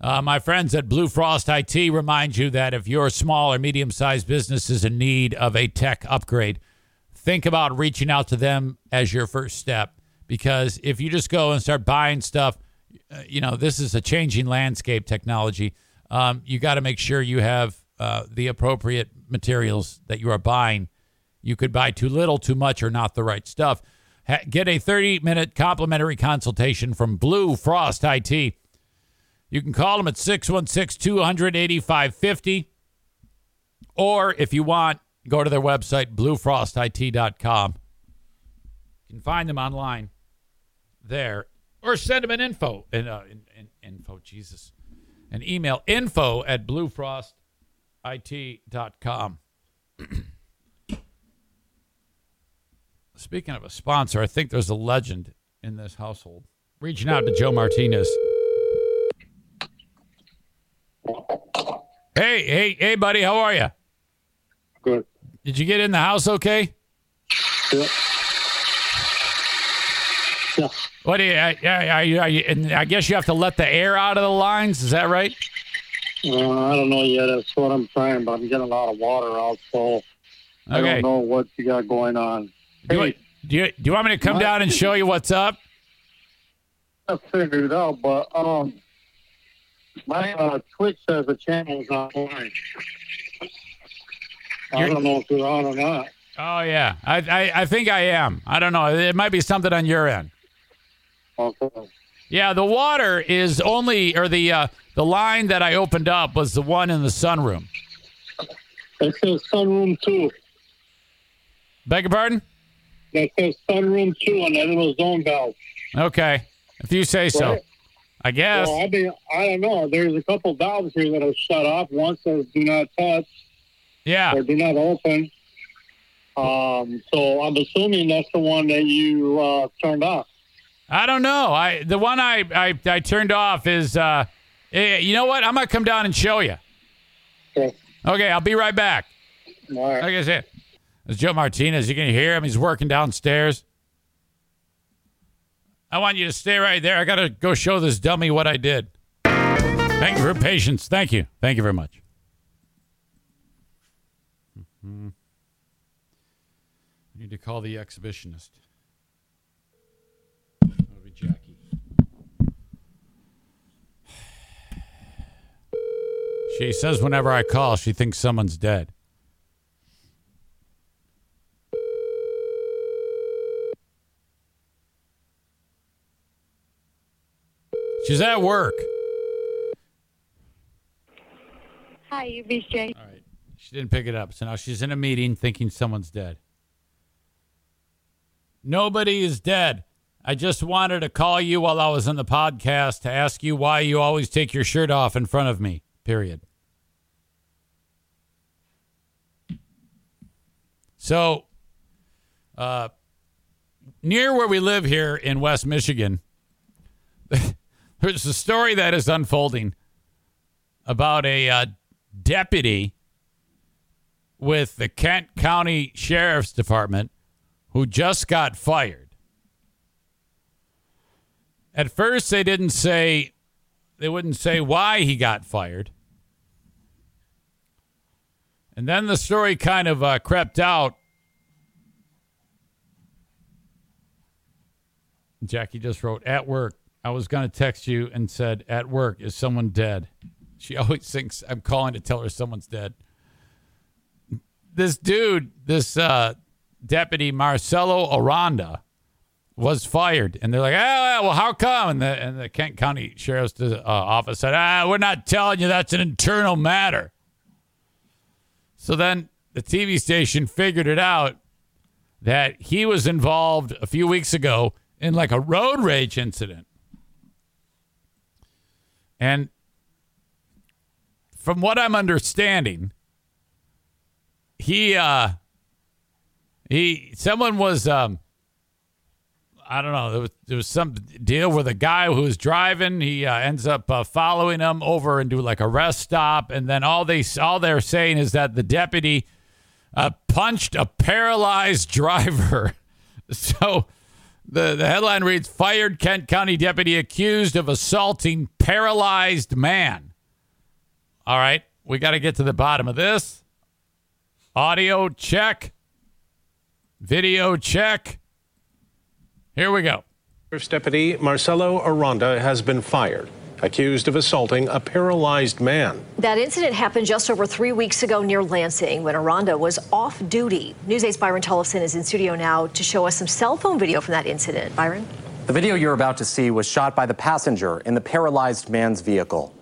Uh, my friends at Blue Frost IT remind you that if your small or medium sized business is in need of a tech upgrade, think about reaching out to them as your first step. Because if you just go and start buying stuff, uh, you know, this is a changing landscape technology. Um, you got to make sure you have uh, the appropriate materials that you are buying. You could buy too little, too much, or not the right stuff. Ha- get a 30 minute complimentary consultation from Blue Frost IT. You can call them at 616 200 8550. Or if you want, go to their website, bluefrostit.com. You can find them online there. Or send them an info. And, uh, in, in, info, Jesus. An email, info at bluefrost.com it.com. Speaking of a sponsor, I think there's a legend in this household. Reaching out to Joe Martinez. Hey, hey, hey, buddy, how are you? Good. Did you get in the house okay? Yeah. Yeah. What do you, are, are you, are you, and I guess you have to let the air out of the lines. Is that right? Uh, I don't know yet. That's what I'm trying, but I'm getting a lot of water out, so I don't know what you got going on. Do you, Hey, do you, do you want me to come down and show you what's up? I figured it out, but um, my uh, Twitch says the channel's online. I don't know if you're on or not. Oh, yeah. I, I, I think I am. I don't know. It might be something on your end. Okay. Yeah, the water is only, or the uh, the line that I opened up was the one in the sunroom. It says sunroom two. Beg your pardon? That says sunroom two on that little zone valve. Okay, if you say so. Right. I guess. Well, I mean, I don't know. There's a couple valves here that are shut off. One says do not touch. Yeah. or do not open. Um, so I'm assuming that's the one that you uh, turned off. I don't know. I the one I I, I turned off is. Uh, eh, you know what? I'm gonna come down and show you. Okay. Okay, I'll be right back. All right. Like I said, it's Joe Martinez. You can hear him. He's working downstairs. I want you to stay right there. I got to go show this dummy what I did. Thank you for your patience. Thank you. Thank you very much. Mhm. I need to call the exhibitionist. That'll be Jackie. She says whenever I call, she thinks someone's dead. She's at work. Hi, UBJ. All right. She didn't pick it up. So now she's in a meeting thinking someone's dead. Nobody is dead. I just wanted to call you while I was in the podcast to ask you why you always take your shirt off in front of me. Period. So, uh, near where we live here in West Michigan, there's a story that is unfolding about a uh, deputy with the Kent County Sheriff's Department who just got fired. At first, they didn't say, they wouldn't say why he got fired. And then the story kind of uh, crept out. Jackie just wrote at work. I was going to text you and said, at work, is someone dead? She always thinks I'm calling to tell her someone's dead. This dude, this uh, deputy Marcelo Aranda, was fired. And they're like, oh, well, how come? And the, and the Kent County Sheriff's uh, Office said, ah, we're not telling you that's an internal matter. So then the TV station figured it out that he was involved a few weeks ago in like a road rage incident. And from what I'm understanding, he uh he someone was um I don't know. There was, there was some deal with a guy who was driving. He uh, ends up uh, following him over and do like a rest stop, and then all they all they're saying is that the deputy uh, punched a paralyzed driver. so the the headline reads: Fired Kent County deputy accused of assaulting paralyzed man. All right, we got to get to the bottom of this. Audio check. Video check. Here we go. Sheriff's Deputy Marcelo Aranda has been fired, accused of assaulting a paralyzed man. That incident happened just over three weeks ago near Lansing when Aranda was off duty. News 8's Byron Tollefson is in studio now to show us some cell phone video from that incident. Byron? The video you're about to see was shot by the passenger in the paralyzed man's vehicle.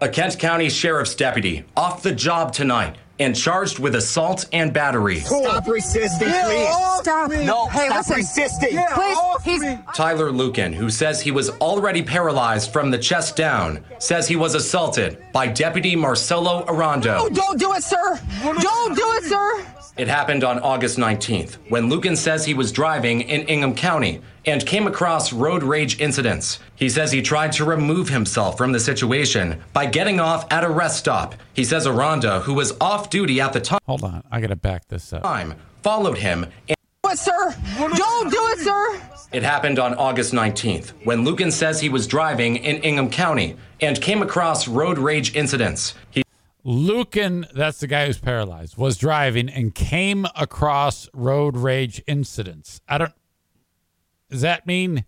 A Kent County Sheriff's deputy off the job tonight and charged with assault and battery. Stop resisting, please. Stop. No, hey, stop listen. resisting. Please, he's Tyler Lucan, who says he was already paralyzed from the chest down, says he was assaulted by Deputy Marcelo Aranda. Oh, don't do it, sir. Don't do it, sir. It happened on August 19th when Lucan says he was driving in Ingham County and came across road rage incidents. He says he tried to remove himself from the situation by getting off at a rest stop. He says Aranda, who was off duty at the time, Hold on, I got to back this up. time, followed him and Do it, sir. Don't do it, sir. It happened on August 19th when Lucan says he was driving in Ingham County and came across road rage incidents. He Lucan, that's the guy who's paralyzed, was driving and came across road rage incidents. I don't. Does that mean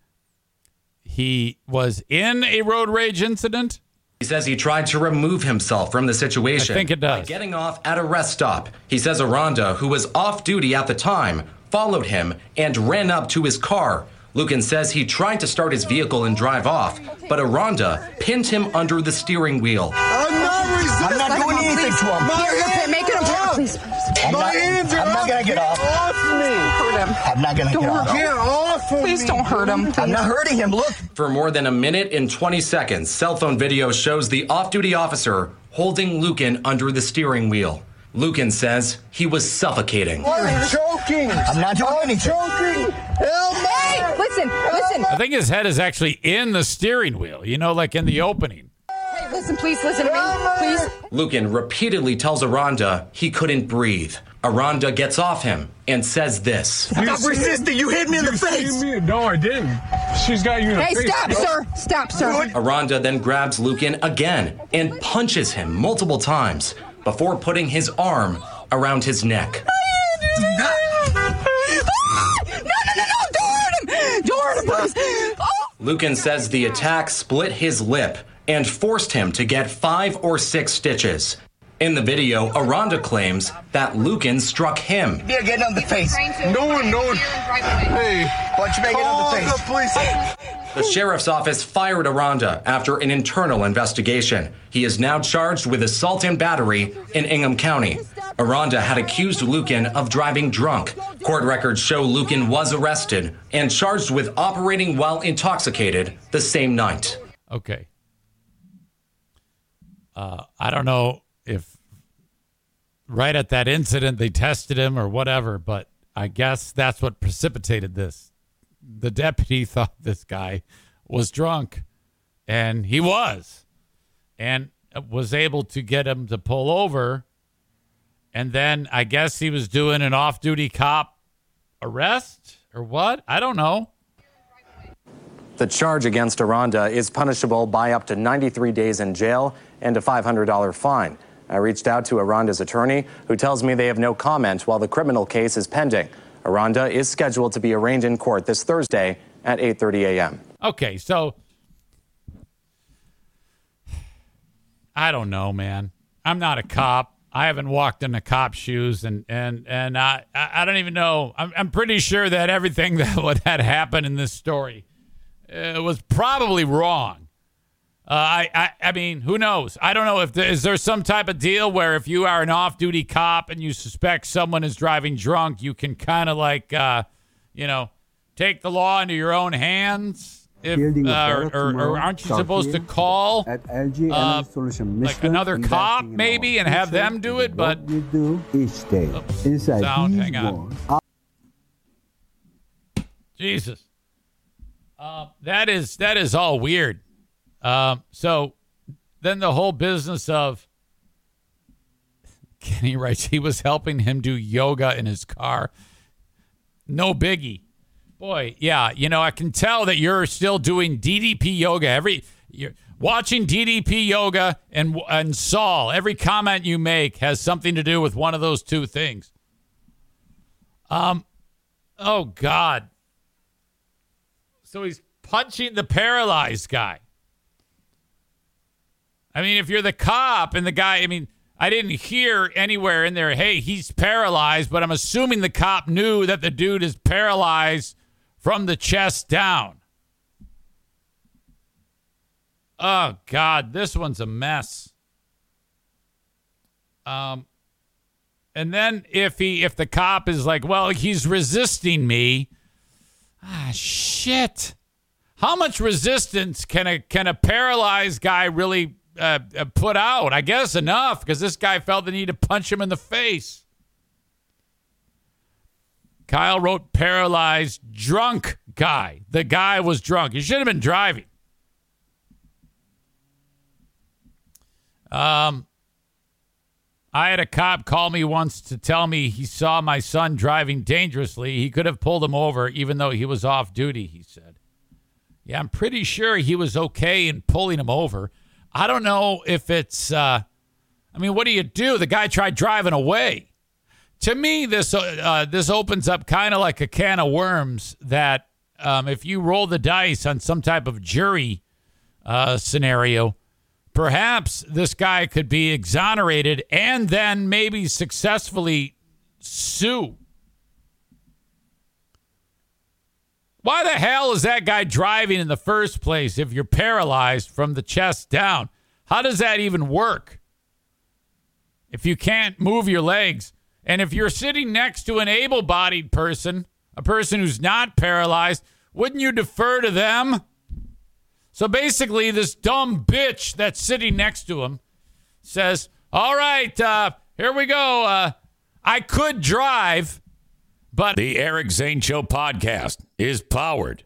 he was in a road rage incident? He says he tried to remove himself from the situation. I think it does. By getting off at a rest stop. He says Aranda, who was off duty at the time, followed him and ran up to his car. Lucan says he tried to start his vehicle and drive off, but Aranda pinned him under the steering wheel. I'm not resisting. I'm not doing anything to him. Here, here, make it a please. I'm My not, hands are I'm not gonna get off. Off me. Hurt him. I'm not gonna get off. Get off of Please me. don't hurt him. I'm not hurting him. Look. For more than a minute and 20 seconds, cell phone video shows the off duty officer holding Lucan under the steering wheel. Lucan says he was suffocating. I'm not choking. I'm not doing anything. choking. Help me. Hey, listen, listen. I think his head is actually in the steering wheel, you know, like in the opening. Hey, listen, please listen to me. Please. Lucan repeatedly tells Aranda he couldn't breathe. Aranda gets off him and says this. Stop resisting. You hit me in the face. No, I didn't. She's got you in Hey, the face. stop, sir. Stop, sir. Aranda then grabs Lucan again and punches him multiple times before putting his arm around his neck. No, no, no, no. Don't hurt him. Don't hurt him, please. Oh. Lucan says the attack split his lip and forced him to get five or six stitches. In the video, Aranda claims that Lucan struck him. Yeah, get in the face. No one, no one. Hey, Punch me in call the the face. police. The sheriff's office fired Aranda after an internal investigation. He is now charged with assault and battery in Ingham County. Aranda had accused Lucan of driving drunk. Court records show Lucan was arrested and charged with operating while intoxicated the same night. Okay. Uh, I don't know if right at that incident they tested him or whatever, but I guess that's what precipitated this. The deputy thought this guy was drunk, and he was, and was able to get him to pull over. And then I guess he was doing an off duty cop arrest or what? I don't know. The charge against Aranda is punishable by up to 93 days in jail and a $500 fine. I reached out to Aranda's attorney, who tells me they have no comment while the criminal case is pending. Aranda is scheduled to be arraigned in court this Thursday at 8:30 a.m. Okay, so I don't know, man. I'm not a cop. I haven't walked in a cop's shoes, and and and I I don't even know. I'm I'm pretty sure that everything that would had happened in this story uh, was probably wrong. Uh, I, I I mean, who knows? I don't know if there, is there some type of deal where if you are an off-duty cop and you suspect someone is driving drunk, you can kind of like, uh, you know, take the law into your own hands. If, uh, or, or, or aren't you supposed to call uh, Solution like another cop maybe and have them do it? But we do each day inside Sound, hang on. Jesus. Uh, that is that is all weird. Um, so then the whole business of Kenny writes he was helping him do yoga in his car. No biggie. Boy, yeah, you know, I can tell that you're still doing DDP yoga every you're watching DDP yoga and and Saul. Every comment you make has something to do with one of those two things. Um oh god. So he's punching the paralyzed guy. I mean, if you're the cop and the guy, I mean, I didn't hear anywhere in there, hey, he's paralyzed, but I'm assuming the cop knew that the dude is paralyzed from the chest down. Oh, God, this one's a mess. Um, and then if he, if the cop is like, well, he's resisting me, ah, shit. How much resistance can a can a paralyzed guy really uh, uh, put out? I guess enough because this guy felt the need to punch him in the face. Kyle wrote paralyzed drunk guy. The guy was drunk. He should have been driving. Um, I had a cop call me once to tell me he saw my son driving dangerously. He could have pulled him over even though he was off duty, he said. Yeah, I'm pretty sure he was okay in pulling him over. I don't know if it's, uh, I mean, what do you do? The guy tried driving away. To me, this uh, this opens up kind of like a can of worms that um, if you roll the dice on some type of jury uh, scenario, perhaps this guy could be exonerated and then maybe successfully sue. Why the hell is that guy driving in the first place if you're paralyzed from the chest down? How does that even work? If you can't move your legs, and if you're sitting next to an able bodied person, a person who's not paralyzed, wouldn't you defer to them? So basically, this dumb bitch that's sitting next to him says, All right, uh, here we go. Uh, I could drive, but. The Eric Zane Show podcast is powered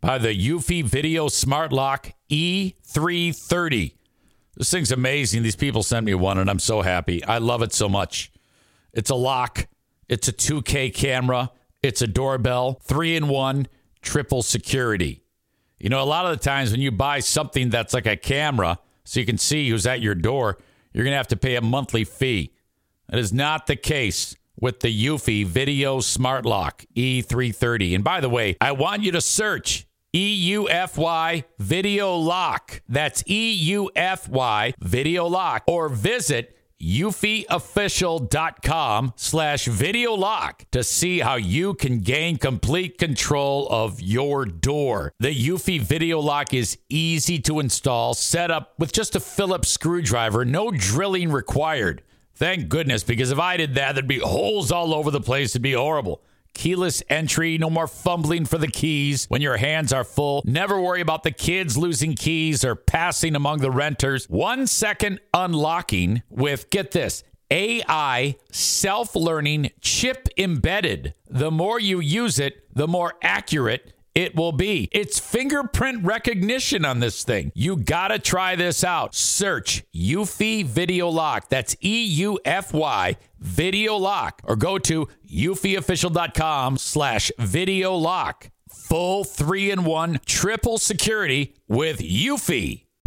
by the Eufy Video Smart Lock E330. This thing's amazing. These people sent me one, and I'm so happy. I love it so much. It's a lock, it's a 2K camera, it's a doorbell, three in one, triple security. You know, a lot of the times when you buy something that's like a camera so you can see who's at your door, you're going to have to pay a monthly fee. That is not the case with the Eufy Video Smart Lock E330. And by the way, I want you to search EUFY Video Lock. That's EUFY Video Lock or visit eufyofficial.com slash video lock to see how you can gain complete control of your door. The Eufy video lock is easy to install, set up with just a Phillips screwdriver, no drilling required. Thank goodness, because if I did that, there'd be holes all over the place. It'd be horrible. Keyless entry, no more fumbling for the keys when your hands are full. Never worry about the kids losing keys or passing among the renters. One second unlocking with, get this, AI self learning chip embedded. The more you use it, the more accurate it will be. It's fingerprint recognition on this thing. You gotta try this out. Search Eufy Video Lock. That's E U F Y Video Lock. Or go to eufyofficial.com slash video lock. Full three in one triple security with Eufy.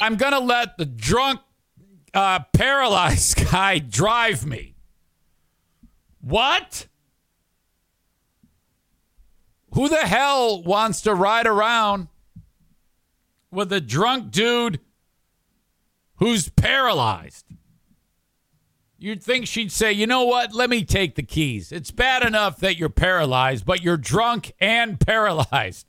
I'm going to let the drunk, uh, paralyzed guy drive me. What? Who the hell wants to ride around with a drunk dude who's paralyzed? You'd think she'd say, you know what? Let me take the keys. It's bad enough that you're paralyzed, but you're drunk and paralyzed.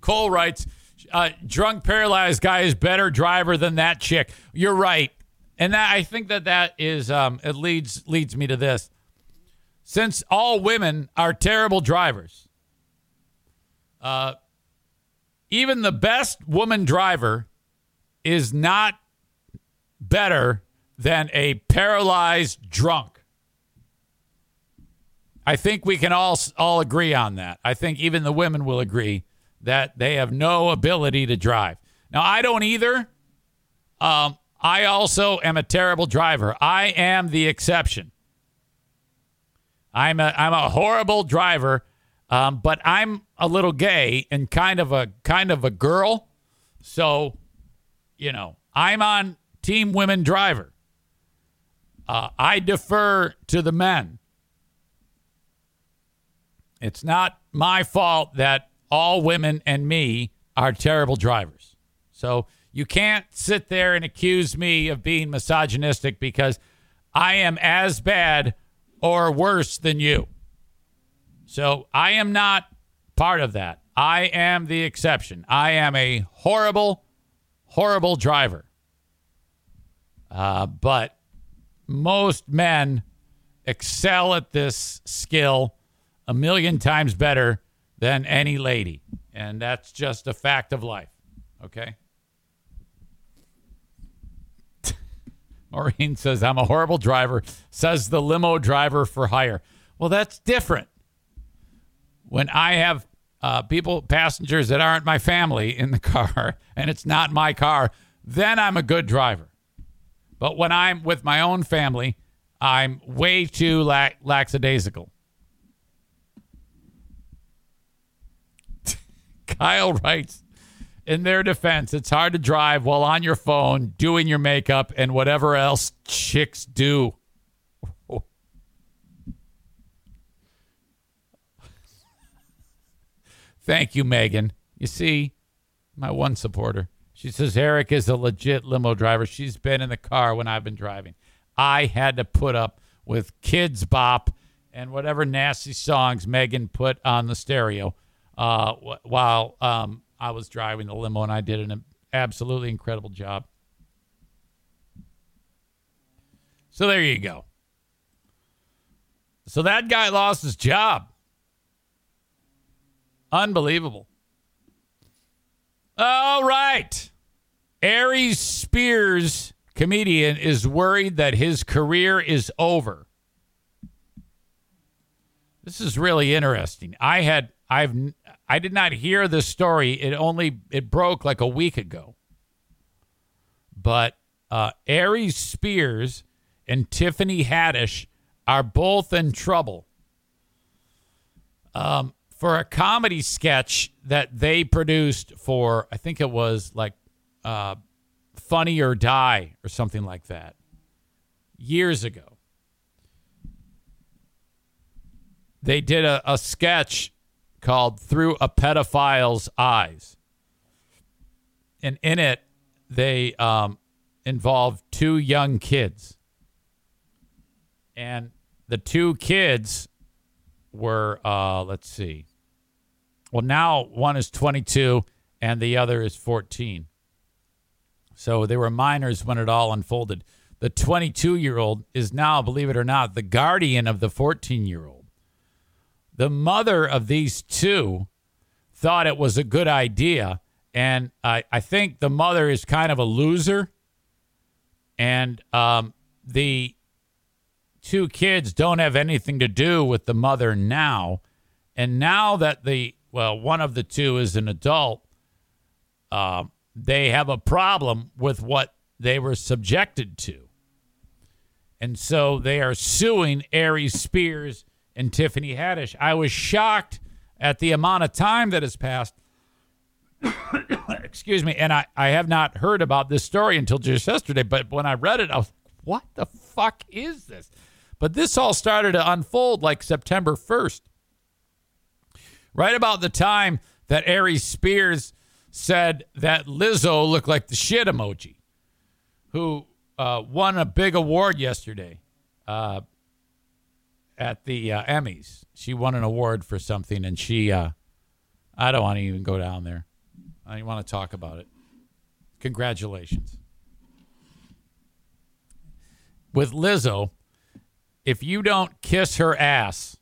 Cole writes, uh, drunk paralyzed guy is better driver than that chick. You're right, and that I think that that is um, it leads leads me to this. Since all women are terrible drivers, uh, even the best woman driver is not better than a paralyzed drunk. I think we can all all agree on that. I think even the women will agree that they have no ability to drive. Now, I don't either. Um, I also am a terrible driver. I am the exception. I'm a I'm a horrible driver, um, but I'm a little gay and kind of a kind of a girl. So, you know, I'm on team women driver. Uh, I defer to the men. It's not my fault that all women and me are terrible drivers. So you can't sit there and accuse me of being misogynistic because I am as bad or worse than you. So I am not part of that. I am the exception. I am a horrible, horrible driver. Uh, but most men excel at this skill a million times better than any lady. And that's just a fact of life. Okay? Maureen says, I'm a horrible driver, says the limo driver for hire. Well, that's different. When I have uh, people, passengers that aren't my family in the car and it's not my car, then I'm a good driver. But when I'm with my own family, I'm way too lax- lackadaisical. Kyle writes, in their defense, it's hard to drive while on your phone, doing your makeup, and whatever else chicks do. Thank you, Megan. You see, my one supporter. She says Eric is a legit limo driver. She's been in the car when I've been driving. I had to put up with Kidz Bop and whatever nasty songs Megan put on the stereo uh, while um, I was driving the limo, and I did an absolutely incredible job. So there you go. So that guy lost his job. Unbelievable. All right. Aries Spears, comedian, is worried that his career is over. This is really interesting. I had I've I did not hear this story. It only it broke like a week ago. But uh, Aries Spears and Tiffany Haddish are both in trouble um, for a comedy sketch that they produced for I think it was like uh, Funny or Die or something like that years ago. They did a, a sketch called Through a Pedophile's Eyes. And in it, they um, involved two young kids. And the two kids were, uh, let's see. Well, now one is 22 and the other is 14. So they were minors when it all unfolded. The 22 year old is now, believe it or not, the guardian of the 14 year old. The mother of these two thought it was a good idea And I, I think the mother is kind of a loser. And um, the two kids don't have anything to do with the mother now. And now that the, well, one of the two is an adult, uh, they have a problem with what they were subjected to. And so they are suing Aries Spears and Tiffany Haddish. I was shocked at the amount of time that has passed. Excuse me. And I, I have not heard about this story until just yesterday. But when I read it, I was, what the fuck is this? But this all started to unfold like September 1st. Right about the time that Aries Spears said that Lizzo looked like the shit emoji, who uh, won a big award yesterday uh, at the uh, Emmys. She won an award for something, and she, uh, I don't want to even go down there. I don't want to talk about it. Congratulations. With Lizzo, if you don't kiss her ass,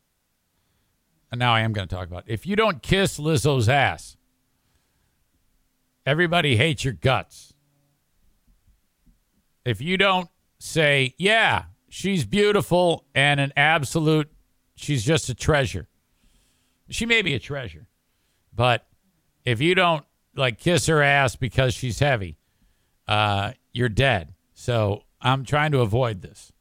and now I am going to talk about it. If you don't kiss Lizzo's ass, everybody hates your guts. If you don't say, yeah, she's beautiful and an absolute, she's just a treasure. She may be a treasure, but if you don't like kiss her ass because she's heavy, uh, you're dead. So I'm trying to avoid this.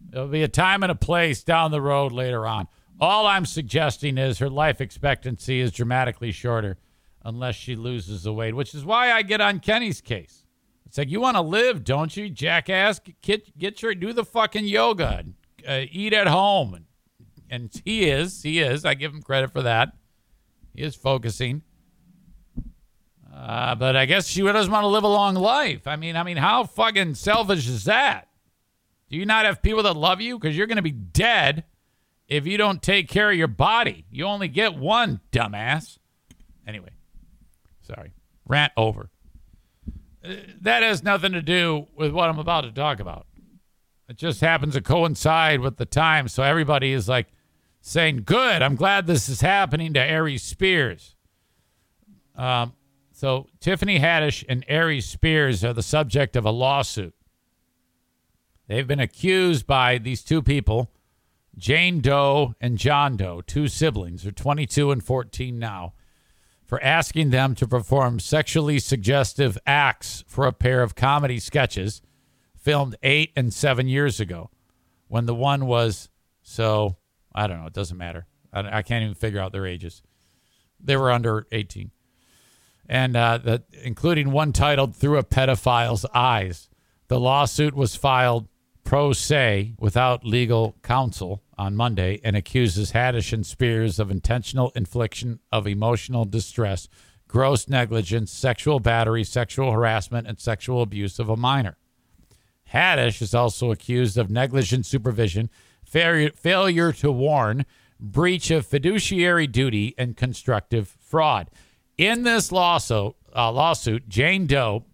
There'll be a time and a place down the road later on. All I'm suggesting is her life expectancy is dramatically shorter unless she loses the weight, which is why I get on Kenny's case. It's like you want to live, don't you, jackass? Get get your do the fucking yoga, uh, eat at home, and and he is he is. I give him credit for that. He is focusing. Uh, but I guess she doesn't want to live a long life. I mean, I mean, how fucking selfish is that? Do you not have people that love you? Because you're going to be dead if you don't take care of your body. You only get one, dumbass. Anyway, sorry. Rant over. That has nothing to do with what I'm about to talk about. It just happens to coincide with the time. So everybody is like saying, Good, I'm glad this is happening to Aries Spears. Um, so Tiffany Haddish and Aries Spears are the subject of a lawsuit. They've been accused by these two people, Jane Doe and John Doe, two siblings, they're 22 and 14 now, for asking them to perform sexually suggestive acts for a pair of comedy sketches filmed eight and seven years ago when the one was so, I don't know, it doesn't matter. I, I can't even figure out their ages. They were under 18 and uh, the, including one titled "Through a Pedophile's Eyes." The lawsuit was filed pro se without legal counsel on Monday and accuses Haddish and Spears of intentional infliction of emotional distress, gross negligence, sexual battery, sexual harassment, and sexual abuse of a minor. Haddish is also accused of negligent supervision, failure, failure to warn, breach of fiduciary duty, and constructive fraud. In this lawsuit, uh, lawsuit, Jane Doe,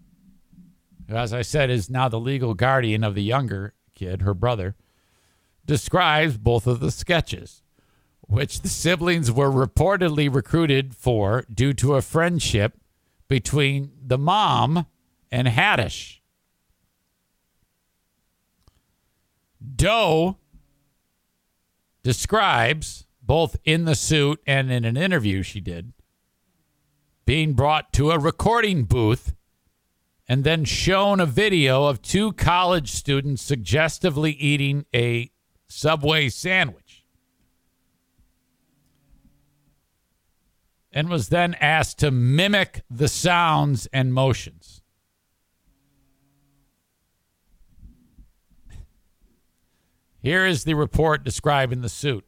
who, as I said, is now the legal guardian of the younger kid, her brother, describes both of the sketches, which the siblings were reportedly recruited for due to a friendship between the mom and Haddish. Doe describes, both in the suit and in an interview she did, being brought to a recording booth and then shown a video of two college students suggestively eating a Subway sandwich. And was then asked to mimic the sounds and motions. Here is the report describing the suit.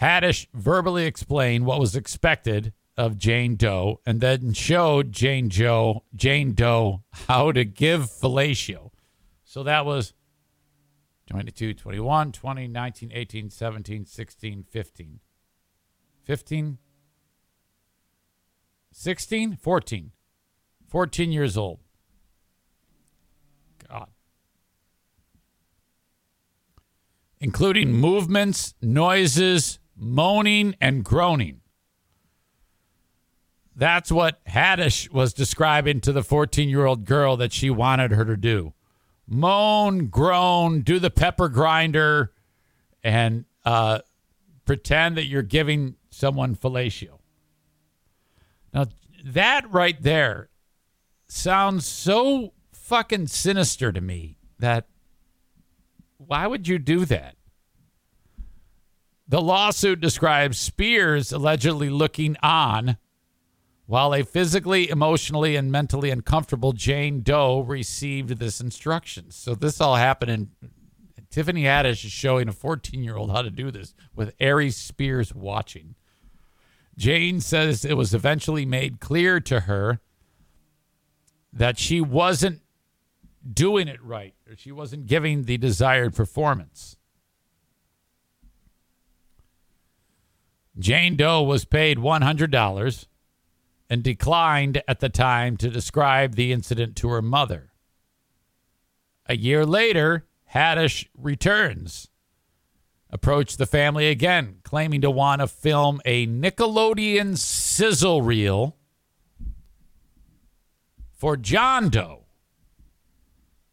Haddish verbally explained what was expected of Jane Doe and then showed Jane Joe Jane Doe how to give fellatio. So that was 22, 21, 20, 19, 18, 17, 16, 15. 15 16, 14. 14 years old. God. Including movements, noises, moaning, and groaning. that's what Haddish was describing to the 14 year old girl that she wanted her to do moan, groan, do the pepper grinder, and uh, pretend that you're giving someone fellatio. Now, that right there sounds so fucking sinister to me that why would you do that? The lawsuit describes Spears allegedly looking on while a physically, emotionally, and mentally uncomfortable Jane Doe received this instruction. So this all happened in Tiffany Haddish is showing a 14 year old how to do this with Aries Spears watching. Jane says it was eventually made clear to her that she wasn't doing it right or she wasn't giving the desired performance. Jane Doe was paid $100 and declined at the time to describe the incident to her mother. A year later, Haddish returns, approached the family again, claiming to want to film a Nickelodeon sizzle reel for John Doe,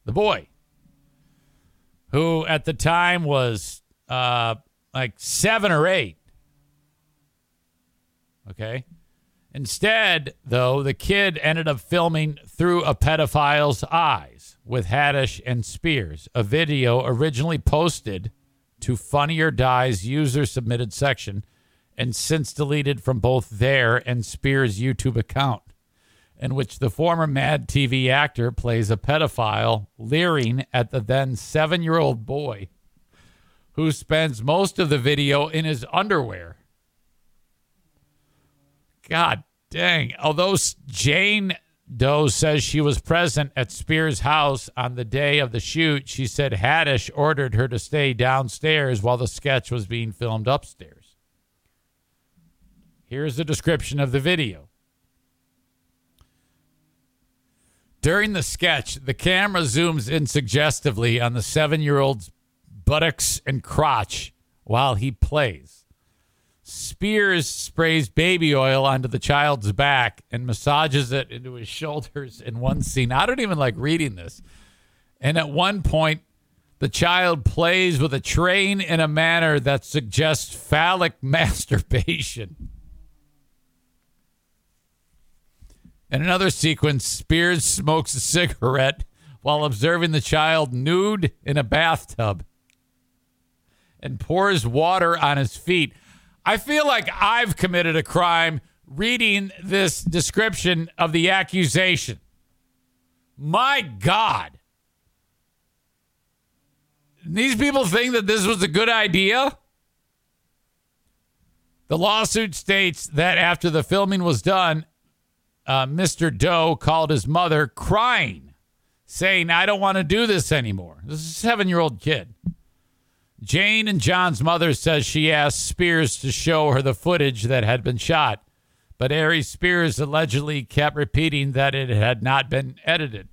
the boy, who at the time was uh, like seven or eight. Okay. Instead, though, the kid ended up filming through a pedophile's eyes with Haddish and Spears, a video originally posted to Funny or Die's user submitted section and since deleted from both their and Spears' YouTube account, in which the former Mad TV actor plays a pedophile leering at the then seven year old boy who spends most of the video in his underwear. God dang. Although Jane Doe says she was present at Spears' house on the day of the shoot, she said Haddish ordered her to stay downstairs while the sketch was being filmed upstairs. Here's a description of the video. During the sketch, the camera zooms in suggestively on the seven year old's buttocks and crotch while he plays. Spears sprays baby oil onto the child's back and massages it into his shoulders in one scene. I don't even like reading this. And at one point, the child plays with a train in a manner that suggests phallic masturbation. In another sequence, Spears smokes a cigarette while observing the child nude in a bathtub and pours water on his feet. I feel like I've committed a crime reading this description of the accusation. My God. These people think that this was a good idea? The lawsuit states that after the filming was done, uh, Mr. Doe called his mother crying, saying, I don't want to do this anymore. This is a seven year old kid. Jane and John's mother says she asked Spears to show her the footage that had been shot, but Aries Spears allegedly kept repeating that it had not been edited.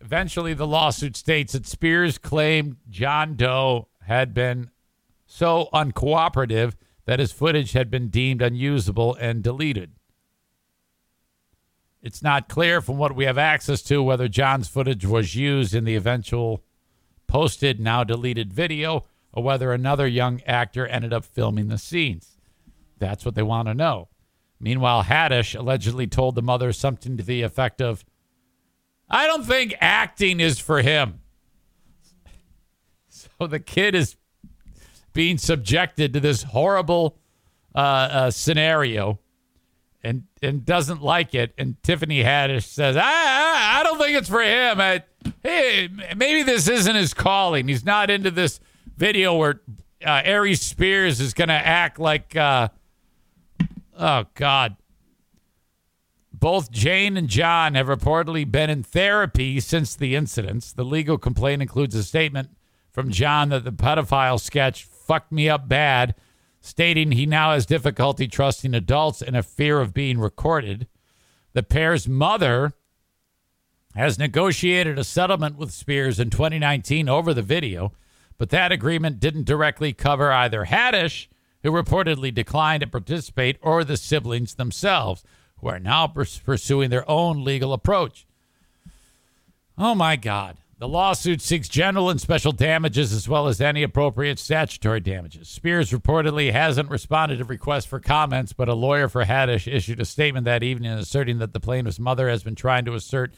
Eventually, the lawsuit states that Spears claimed John Doe had been so uncooperative that his footage had been deemed unusable and deleted. It's not clear from what we have access to whether John's footage was used in the eventual posted, now deleted video or whether another young actor ended up filming the scenes. That's what they want to know. Meanwhile, Haddish allegedly told the mother something to the effect of, I don't think acting is for him. So the kid is being subjected to this horrible uh, uh, scenario and and doesn't like it. And Tiffany Haddish says, I, I, I don't think it's for him. I, hey, maybe this isn't his calling. He's not into this video where uh, Aries Spears is going to act like, uh, oh, God. Both Jane and John have reportedly been in therapy since the incidents. The legal complaint includes a statement from John that the pedophile sketch fucked me up bad, stating he now has difficulty trusting adults and a fear of being recorded. The pair's mother has negotiated a settlement with Spears in 2019 over the video. But that agreement didn't directly cover either Haddish, who reportedly declined to participate, or the siblings themselves, who are now pursuing their own legal approach. Oh my God. The lawsuit seeks general and special damages as well as any appropriate statutory damages. Spears reportedly hasn't responded to requests for comments, but a lawyer for Haddish issued a statement that evening asserting that the plaintiff's mother has been trying to assert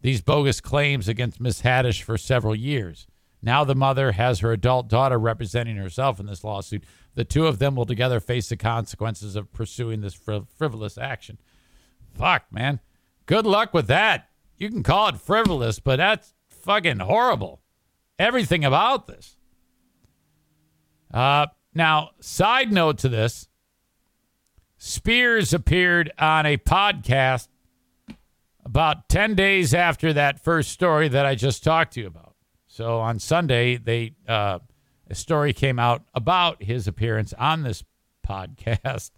these bogus claims against Miss Haddish for several years. Now the mother has her adult daughter representing herself in this lawsuit. The two of them will together face the consequences of pursuing this friv- frivolous action. Fuck, man. Good luck with that. You can call it frivolous, but that's fucking horrible. Everything about this. Uh, now, side note to this Spears appeared on a podcast about 10 days after that first story that I just talked to you about. So on Sunday, they uh, a story came out about his appearance on this podcast,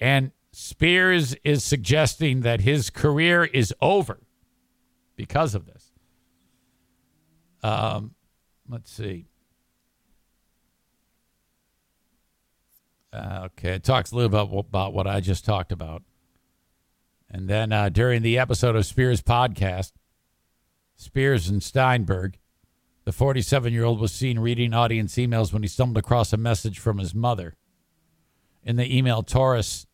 and Spears is suggesting that his career is over because of this. Um, let's see. Uh, okay, it talks a little about about what I just talked about, and then uh, during the episode of Spears podcast, Spears and Steinberg, the 47 year old was seen reading audience emails when he stumbled across a message from his mother. In the email, Taurus,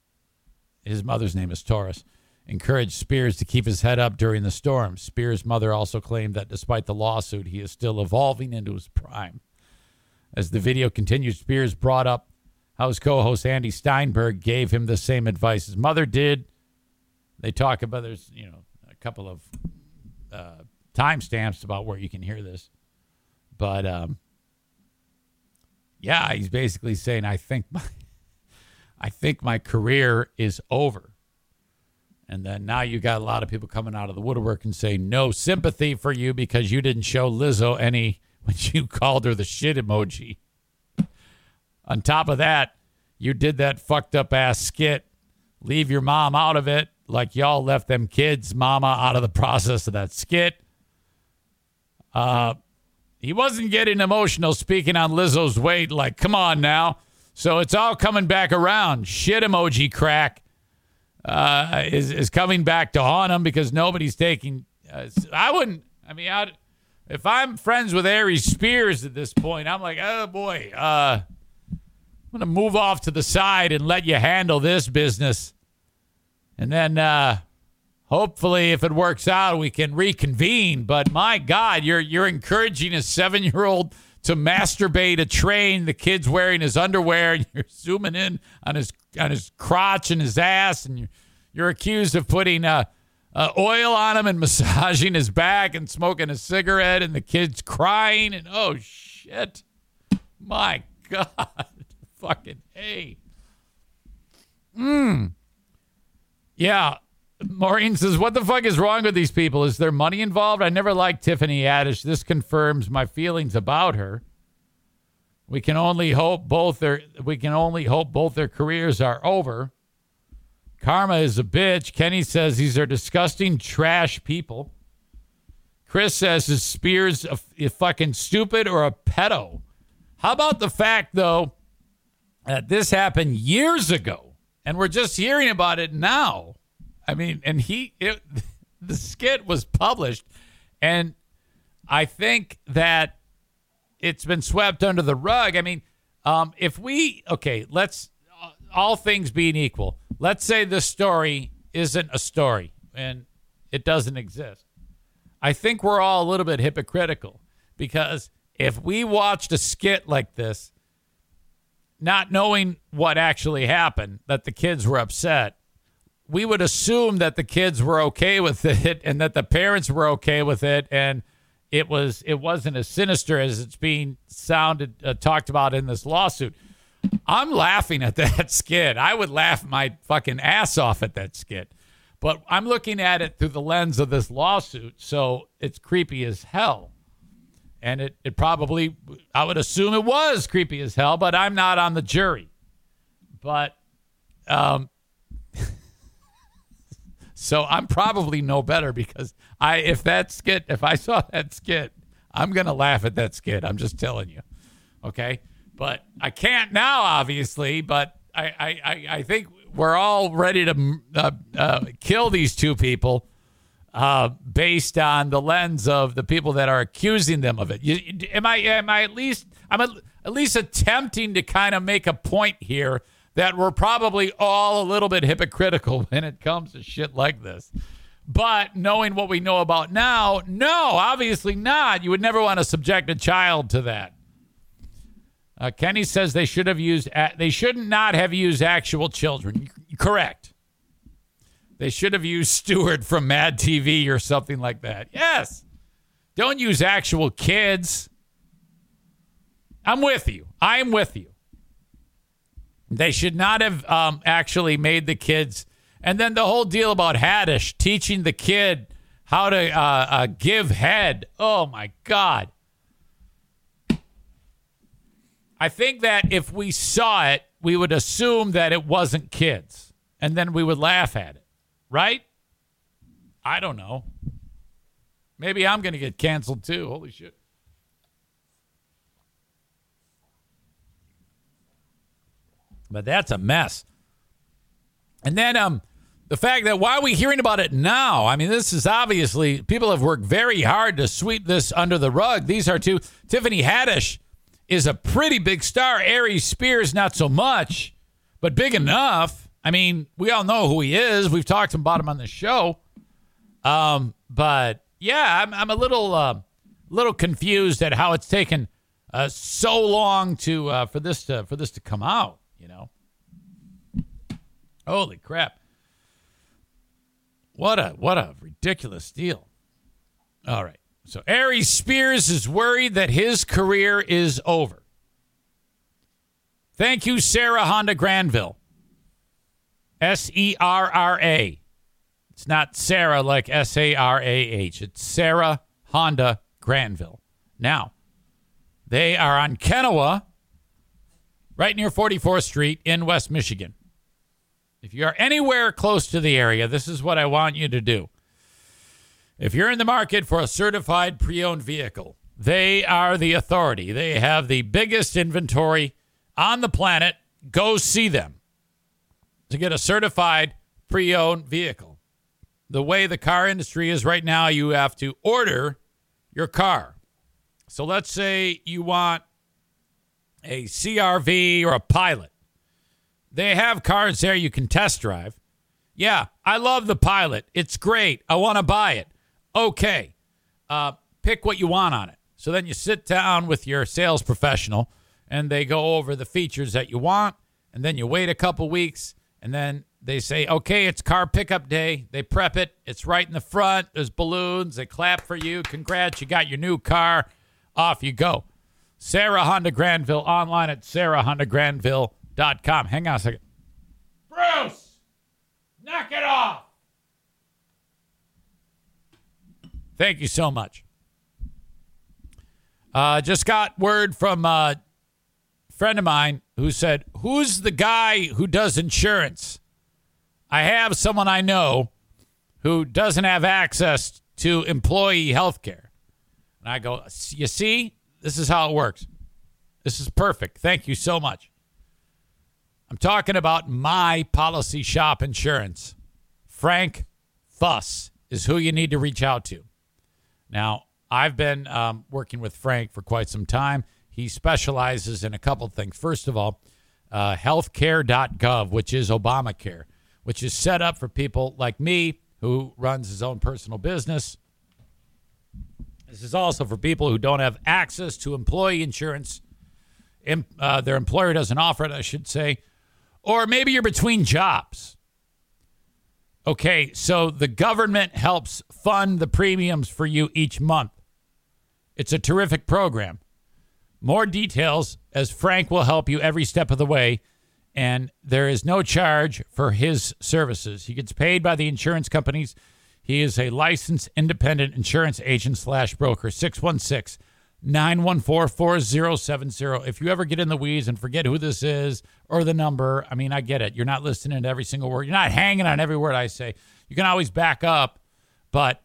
his mother's name is Taurus, encouraged Spears to keep his head up during the storm. Spears' mother also claimed that despite the lawsuit, he is still evolving into his prime. As the video continued, Spears brought up how his co host Andy Steinberg gave him the same advice his mother did. They talk about there's, you know, a couple of uh, timestamps about where you can hear this. But um, yeah, he's basically saying, I think my I think my career is over. And then now you got a lot of people coming out of the woodwork and saying no sympathy for you because you didn't show Lizzo any when you called her the shit emoji. On top of that, you did that fucked up ass skit. Leave your mom out of it, like y'all left them kids' mama out of the process of that skit. Uh, he wasn't getting emotional speaking on Lizzo's weight. Like, come on now. So it's all coming back around. Shit emoji crack uh, is is coming back to haunt him because nobody's taking. Uh, I wouldn't. I mean, I'd, if I'm friends with Aries Spears at this point, I'm like, oh boy, uh, I'm gonna move off to the side and let you handle this business, and then uh, hopefully, if it works out, we can reconvene. But my God, you're you're encouraging a seven year old to masturbate a train. The kid's wearing his underwear, and you're zooming in on his on his crotch and his ass, and you're, you're accused of putting uh, uh, oil on him and massaging his back and smoking a cigarette, and the kid's crying, and oh shit, my God, fucking hey, hmm, yeah. Maureen says, What the fuck is wrong with these people? Is there money involved? I never liked Tiffany Haddish. This confirms my feelings about her. We can only hope both their we can only hope both their careers are over. Karma is a bitch. Kenny says these are disgusting trash people. Chris says is Spears a, a fucking stupid or a pedo? How about the fact though that this happened years ago and we're just hearing about it now? I mean, and he, it, the skit was published, and I think that it's been swept under the rug. I mean, um, if we, okay, let's, all things being equal, let's say the story isn't a story and it doesn't exist. I think we're all a little bit hypocritical because if we watched a skit like this, not knowing what actually happened, that the kids were upset, we would assume that the kids were okay with it and that the parents were okay with it. And it was it wasn't as sinister as it's being sounded uh, talked about in this lawsuit. I'm laughing at that skit. I would laugh my fucking ass off at that skit. But i'm looking at it through the lens of this lawsuit so it's creepy as hell. And it, it probably i would assume it was creepy as hell but i'm not on the jury. But um so I'm probably no better because I if that skit if I saw that skit, I'm gonna laugh at that skit. I'm just telling you. Okay? But I can't now, obviously, but I I, I, think we're all ready to uh, uh, kill these two people uh, based on the lens of the people that are accusing them of it. You, am I? Am I at least? I'm at, at least attempting to kind of make a point here that we're probably all a little bit hypocritical when it comes to shit like this. But knowing what we know about now, no, obviously not. You would never want to subject a child to that. Uh, Kenny says they should have used. They should not have used actual children. Correct. They should have used Stuart from Mad TV or something like that. Yes. Don't use actual kids. I'm with you. I'm with you. They should not have um, actually made the kids. And then the whole deal about Haddish teaching the kid how to uh, uh, give head. Oh my God. I think that if we saw it, we would assume that it wasn't kids and then we would laugh at it, right? I don't know. Maybe I'm going to get canceled too. Holy shit. But that's a mess. And then um the fact that why are we hearing about it now? I mean, this is obviously people have worked very hard to sweep this under the rug. These are two Tiffany Haddish is a pretty big star. Aries Spears not so much, but big enough. I mean, we all know who he is. We've talked about him on the show. Um, but yeah, I'm, I'm a little uh, little confused at how it's taken uh, so long to uh, for this to for this to come out. Holy crap! What a what a ridiculous deal. All right. So Aries Spears is worried that his career is over. Thank you, Serra Honda Grandville. S E R R A. It's not Sarah like S A R A H. It's Serra Honda Grandville. Now, they are on Kenowa, right near 44th Street in West Michigan. If you are anywhere close to the area, this is what I want you to do. If you're in the market for a certified pre owned vehicle, they are the authority. They have the biggest inventory on the planet. Go see them to get a certified pre owned vehicle. The way the car industry is right now, you have to order your car. So let's say you want a CRV or a pilot. They have cars there you can test drive. Yeah, I love the pilot. It's great. I want to buy it. Okay, uh, pick what you want on it. So then you sit down with your sales professional and they go over the features that you want. And then you wait a couple weeks and then they say, okay, it's car pickup day. They prep it. It's right in the front. There's balloons. They clap for you. Congrats, you got your new car. Off you go. Serra Honda Grandville online at serrahondagrandville.com. Hang on a second. Bruce, knock it off. Thank you so much. Uh, just got word from a friend of mine who said, Who's the guy who does insurance? I have someone I know who doesn't have access to employee health care. And I go, You see, this is how it works. This is perfect. Thank you so much. I'm talking about my policy shop insurance. Frank Fuss is who you need to reach out to. Now, I've been um, working with Frank for quite some time. He specializes in a couple things. First of all, uh, healthcare.gov, which is Obamacare, which is set up for people like me who runs his own personal business. This is also for people who don't have access to employee insurance. Uh, their employer doesn't offer it, I should say. Or maybe you're between jobs. Okay, so the government helps fund the premiums for you each month. It's a terrific program. More details as Frank will help you every step of the way. And there is no charge for his services. He gets paid by the insurance companies. He is a licensed independent insurance agent slash broker. 616 914 4070. If you ever get in the weeds and forget who this is or the number, I mean, I get it. You're not listening to every single word, you're not hanging on every word I say. You can always back up, but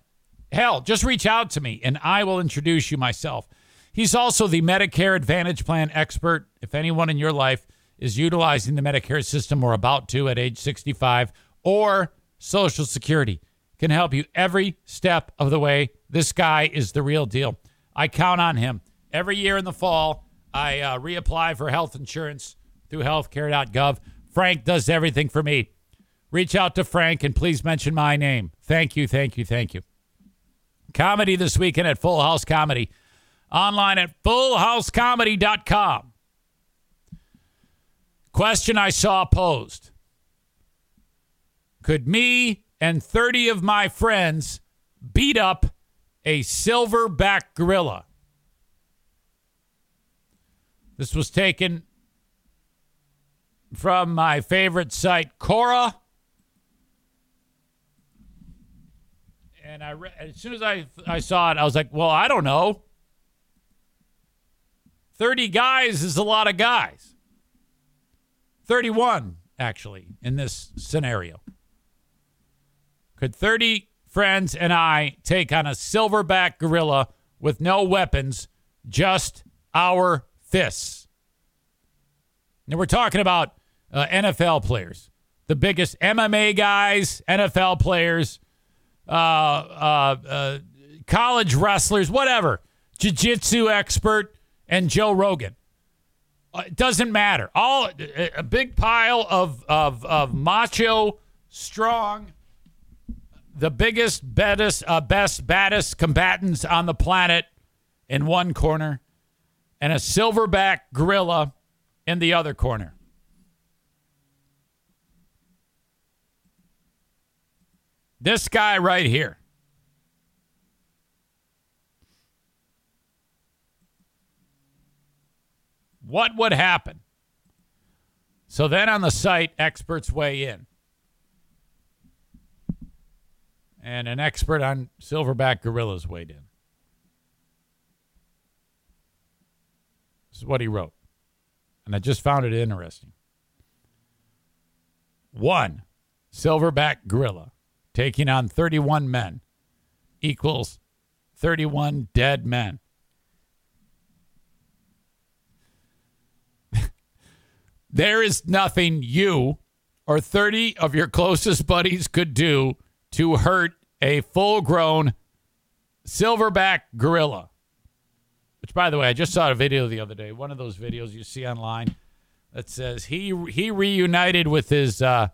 hell, just reach out to me and I will introduce you myself. He's also the Medicare Advantage Plan expert. If anyone in your life is utilizing the Medicare system or about to at age 65 or Social Security can help you every step of the way. This guy is the real deal. I count on him. Every year in the fall, I uh, reapply for health insurance through healthcare.gov. Frank does everything for me. Reach out to Frank and please mention my name. Thank you, thank you, thank you. Comedy this weekend at Full House Comedy. Online at fullhousecomedy.com. Question I saw posed Could me and 30 of my friends beat up a silverback gorilla? This was taken from my favorite site, Quora. And I re- as soon as I I saw it, I was like, "Well, I don't know. Thirty guys is a lot of guys. Thirty-one, actually, in this scenario. Could thirty friends and I take on a silverback gorilla with no weapons, just our fists?" Now we're talking about uh, NFL players, the biggest MMA guys, NFL players, uh, uh, uh, college wrestlers, whatever, jiu-jitsu expert, and Joe Rogan. Uh, it doesn't matter. All a big pile of of of macho, strong, the biggest, baddest, uh, best, baddest combatants on the planet in one corner, and a silverback gorilla in the other corner. This guy right here. What would happen? So then on the site, experts weigh in. And an expert on silverback gorillas weighed in. This is what he wrote. And I just found it interesting. One silverback gorilla taking on 31 men equals 31 dead men. there is nothing you or 30 of your closest buddies could do to hurt a full grown silverback gorilla. Which, by the way, I just saw a video the other day. One of those videos you see online that says he he reunited with his uh,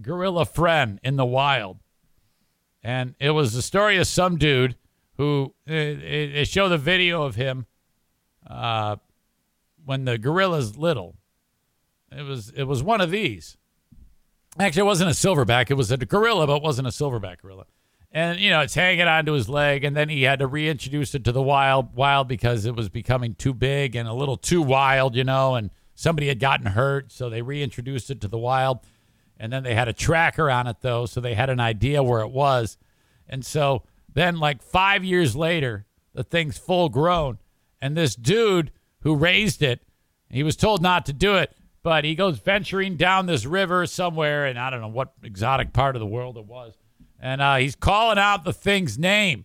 gorilla friend in the wild. And it was the story of some dude who they it showed the video of him uh, when the gorilla's little. It was it was one of these. Actually, it wasn't a silverback. It was a gorilla, but it wasn't a silverback gorilla. And you know, it's hanging onto his leg, and then he had to reintroduce it to the wild, wild because it was becoming too big and a little too wild, you know. And somebody had gotten hurt, so they reintroduced it to the wild. And then they had a tracker on it, though, so they had an idea where it was. And so then, like five years later, the thing's full grown. And this dude who raised it, he was told not to do it, but he goes venturing down this river somewhere, and I don't know what exotic part of the world it was. And uh, he's calling out the thing's name.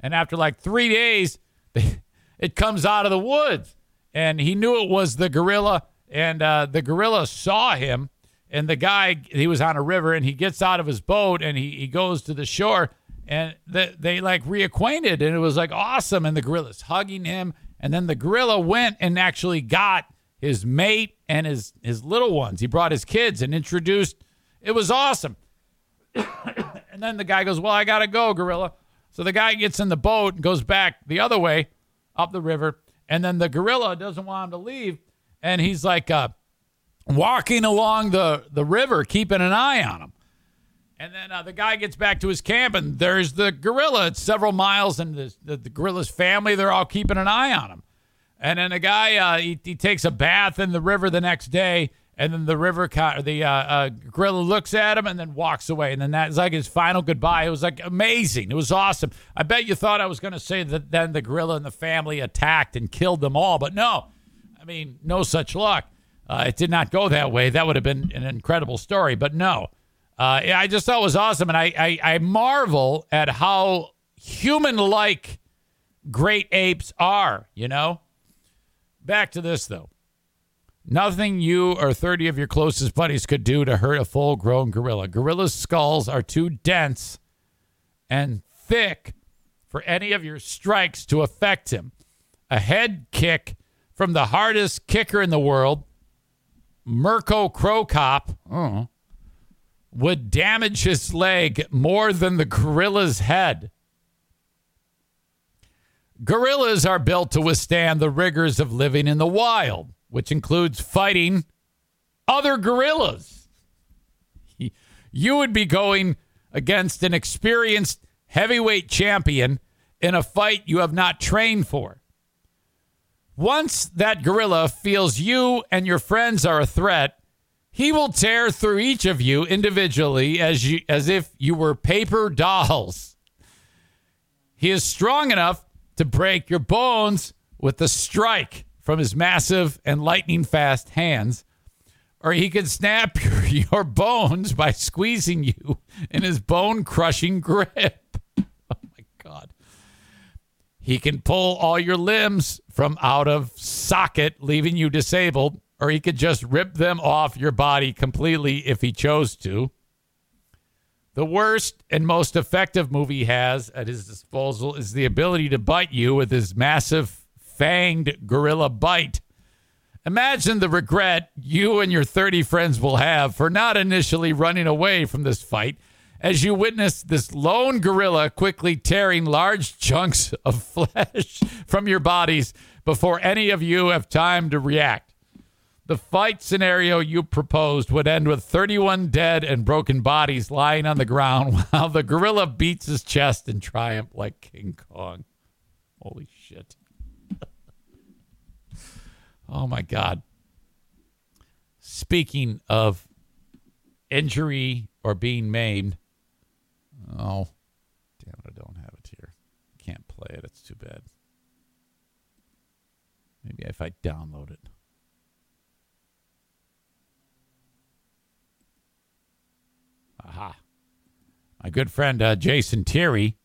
And after like three days, it comes out of the woods. And he knew it was the gorilla. And uh, the gorilla saw him and the guy he was on a river and he gets out of his boat and he, he goes to the shore and they, they like reacquainted and it was like awesome and the gorilla's hugging him and then the gorilla went and actually got his mate and his his little ones he brought his kids and introduced it was awesome and then the guy goes well i gotta go gorilla so the guy gets in the boat and goes back the other way up the river and then the gorilla doesn't want him to leave and he's like uh walking along the, the river, keeping an eye on him. And then uh, the guy gets back to his camp, and there's the gorilla. It's several miles, and the, the, the gorilla's family, they're all keeping an eye on him. And then the guy, uh, he, he takes a bath in the river the next day, and then the river, the uh, uh, gorilla looks at him and then walks away. And then that's like his final goodbye. It was like amazing. It was awesome. I bet you thought I was going to say that then the gorilla and the family attacked and killed them all, but no. I mean, no such luck. Uh, it did not go that way. That would have been an incredible story, but no. Uh, I just thought it was awesome, and I, I, I marvel at how human-like great apes are. You know. Back to this though. Nothing you or 30 of your closest buddies could do to hurt a full grown gorilla. Gorilla's skulls are too dense and thick for any of your strikes to affect him. A head kick from the hardest kicker in the world, Mirko Cop, oh, uh-huh. would damage his leg more than the gorilla's head. Gorillas are built to withstand the rigors of living in the wild, which includes fighting other gorillas. You would be going against an experienced heavyweight champion in a fight you have not trained for. Once that gorilla feels you and your friends are a threat, he will tear through each of you individually as you as if you were paper dolls. He is strong enough to break your bones with the strike from his massive and lightning fast hands, or he could snap your, your bones by squeezing you in his bone crushing grip. Oh my God. He can pull all your limbs from out of socket, leaving you disabled, or he could just rip them off your body completely if he chose to. The worst and most effective move he has at his disposal is the ability to bite you with his massive fanged gorilla bite. Imagine the regret you and your 30 friends will have for not initially running away from this fight as you witness this lone gorilla quickly tearing large chunks of flesh from your bodies before any of you have time to react. The fight scenario you proposed would end with 31 dead and broken bodies lying on the ground while the gorilla beats his chest in triumph like King Kong. Holy shit. oh my God. Speaking of injury or being maimed, oh, damn it, I don't have it here. Can't play it. It's too bad. Maybe if I download it. Aha. My good friend uh, Jason Terry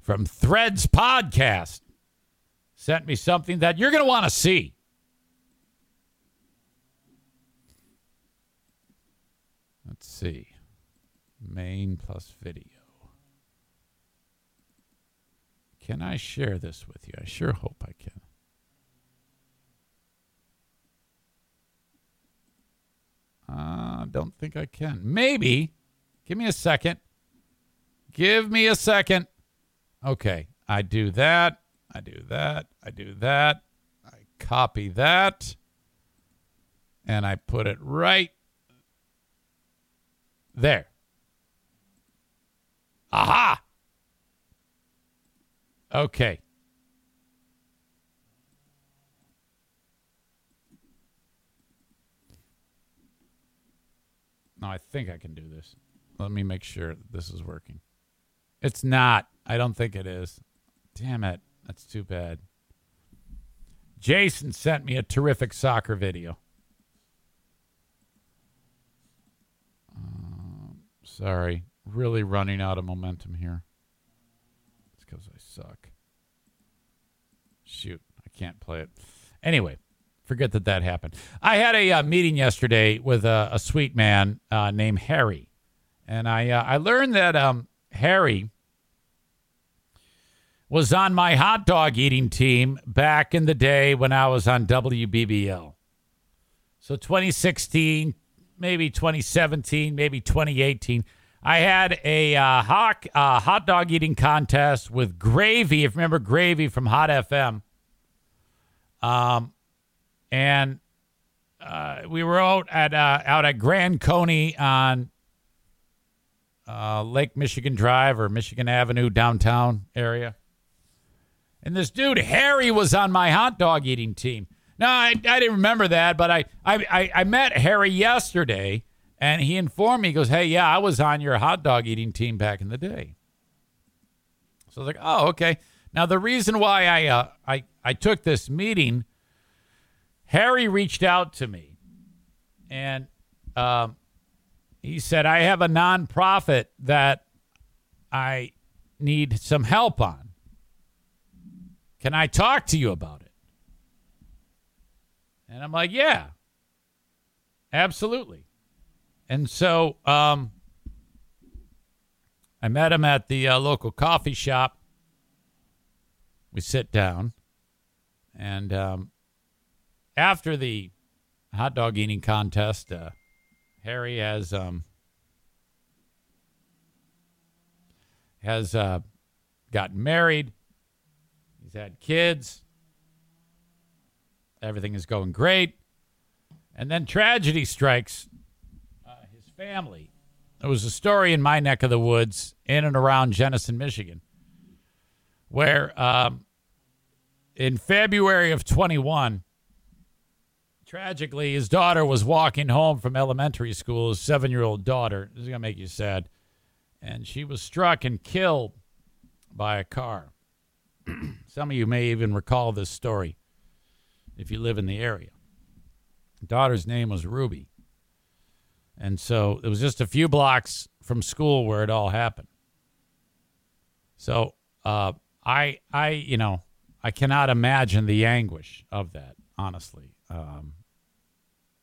from Threads Podcast sent me something that you're going to want to see. Let's see. Main plus video. Can I share this with you? I sure hope I can. I uh, don't think I can. Maybe. Give me a second. Give me a second. Okay. I do that. I do that. I do that. I copy that. And I put it right there. Aha. Okay. Now I think I can do this. Let me make sure this is working. It's not. I don't think it is. Damn it. That's too bad. Jason sent me a terrific soccer video. Uh, sorry. Really running out of momentum here. It's because I suck. Shoot. I can't play it. Anyway, forget that that happened. I had a uh, meeting yesterday with a, a sweet man uh, named Harry, and I uh, I learned that um, Harry was on my hot dog eating team back in the day when I was on WBBL. So 2016, maybe 2017, maybe 2018. I had a uh, hot, uh, hot dog eating contest with Gravy. If you remember Gravy from Hot FM. Um, and uh, we were out at uh, out at Grand Coney on uh, Lake Michigan Drive or Michigan Avenue downtown area. And this dude Harry was on my hot dog eating team. No, I, I didn't remember that, but I, I I met Harry yesterday, and he informed me. He goes, "Hey, yeah, I was on your hot dog eating team back in the day." So I was like, "Oh, okay." Now the reason why I uh, I I took this meeting Harry reached out to me and um, he said, I have a nonprofit that I need some help on. Can I talk to you about it? And I'm like, yeah, absolutely. And so um, I met him at the uh, local coffee shop. We sit down. And um, after the hot dog eating contest, uh, Harry has um, has uh, gotten married. He's had kids. Everything is going great. And then tragedy strikes uh, his family. There was a story in my neck of the woods, in and around Jenison, Michigan, where um, in February of 21, tragically, his daughter was walking home from elementary school, his seven year old daughter. This is going to make you sad. And she was struck and killed by a car. Some of you may even recall this story if you live in the area. daughter's name was Ruby. And so it was just a few blocks from school where it all happened. So uh, I, I, you know, I cannot imagine the anguish of that. Honestly, um,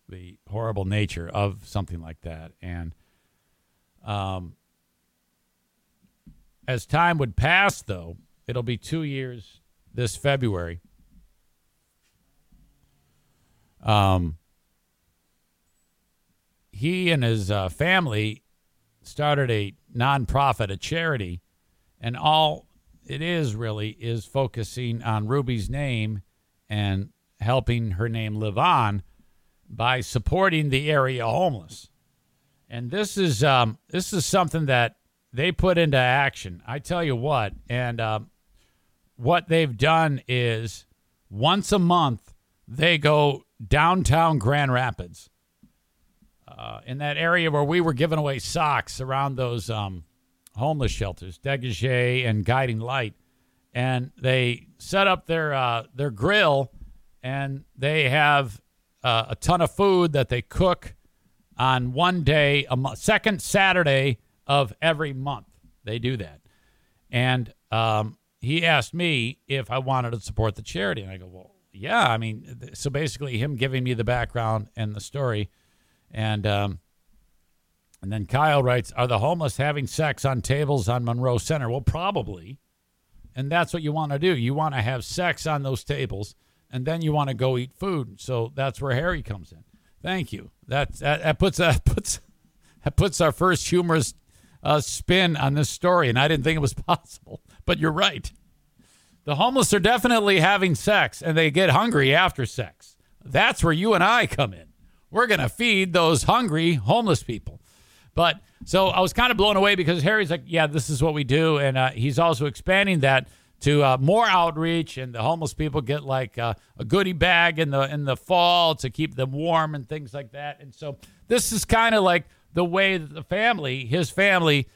the horrible nature of something like that, and um, as time would pass, though, it'll be two years this February. Um, he and his uh, family started a nonprofit, a charity, and all it is really is focusing on Ruby's name and helping her name live on by supporting the area homeless. And this is um, this is something that they put into action. I tell you what, and um, what they've done is once a month they go downtown Grand Rapids, uh, in that area where we were giving away socks around those um, homeless shelters, Degage and Guiding Light, and they set up their uh, their grill, and they have uh, a ton of food that they cook on one day, a mo- second Saturday of every month. They do that, and um, he asked me if I wanted to support the charity, and I go, well, yeah. I mean, so basically, him giving me the background and the story, and um, and then Kyle writes, Are the homeless having sex on tables on Monroe Center? Well, probably. And that's what you want to do. You want to have sex on those tables, and then you want to go eat food. So that's where Harry comes in. Thank you. That, that, that puts that puts that puts our first humorous uh, spin on this story, and I didn't think it was possible. But you're right. The homeless are definitely having sex, and they get hungry after sex. That's where you and I come in. We're to feed those hungry homeless people. But so I was kind of blown away because Harry's like, yeah, this is what we do. And uh, he's also expanding that to uh, more outreach, and the homeless people get like uh, a goodie bag in the in the fall to keep them warm and things like that. And so this is kind of like the way that the family, his family,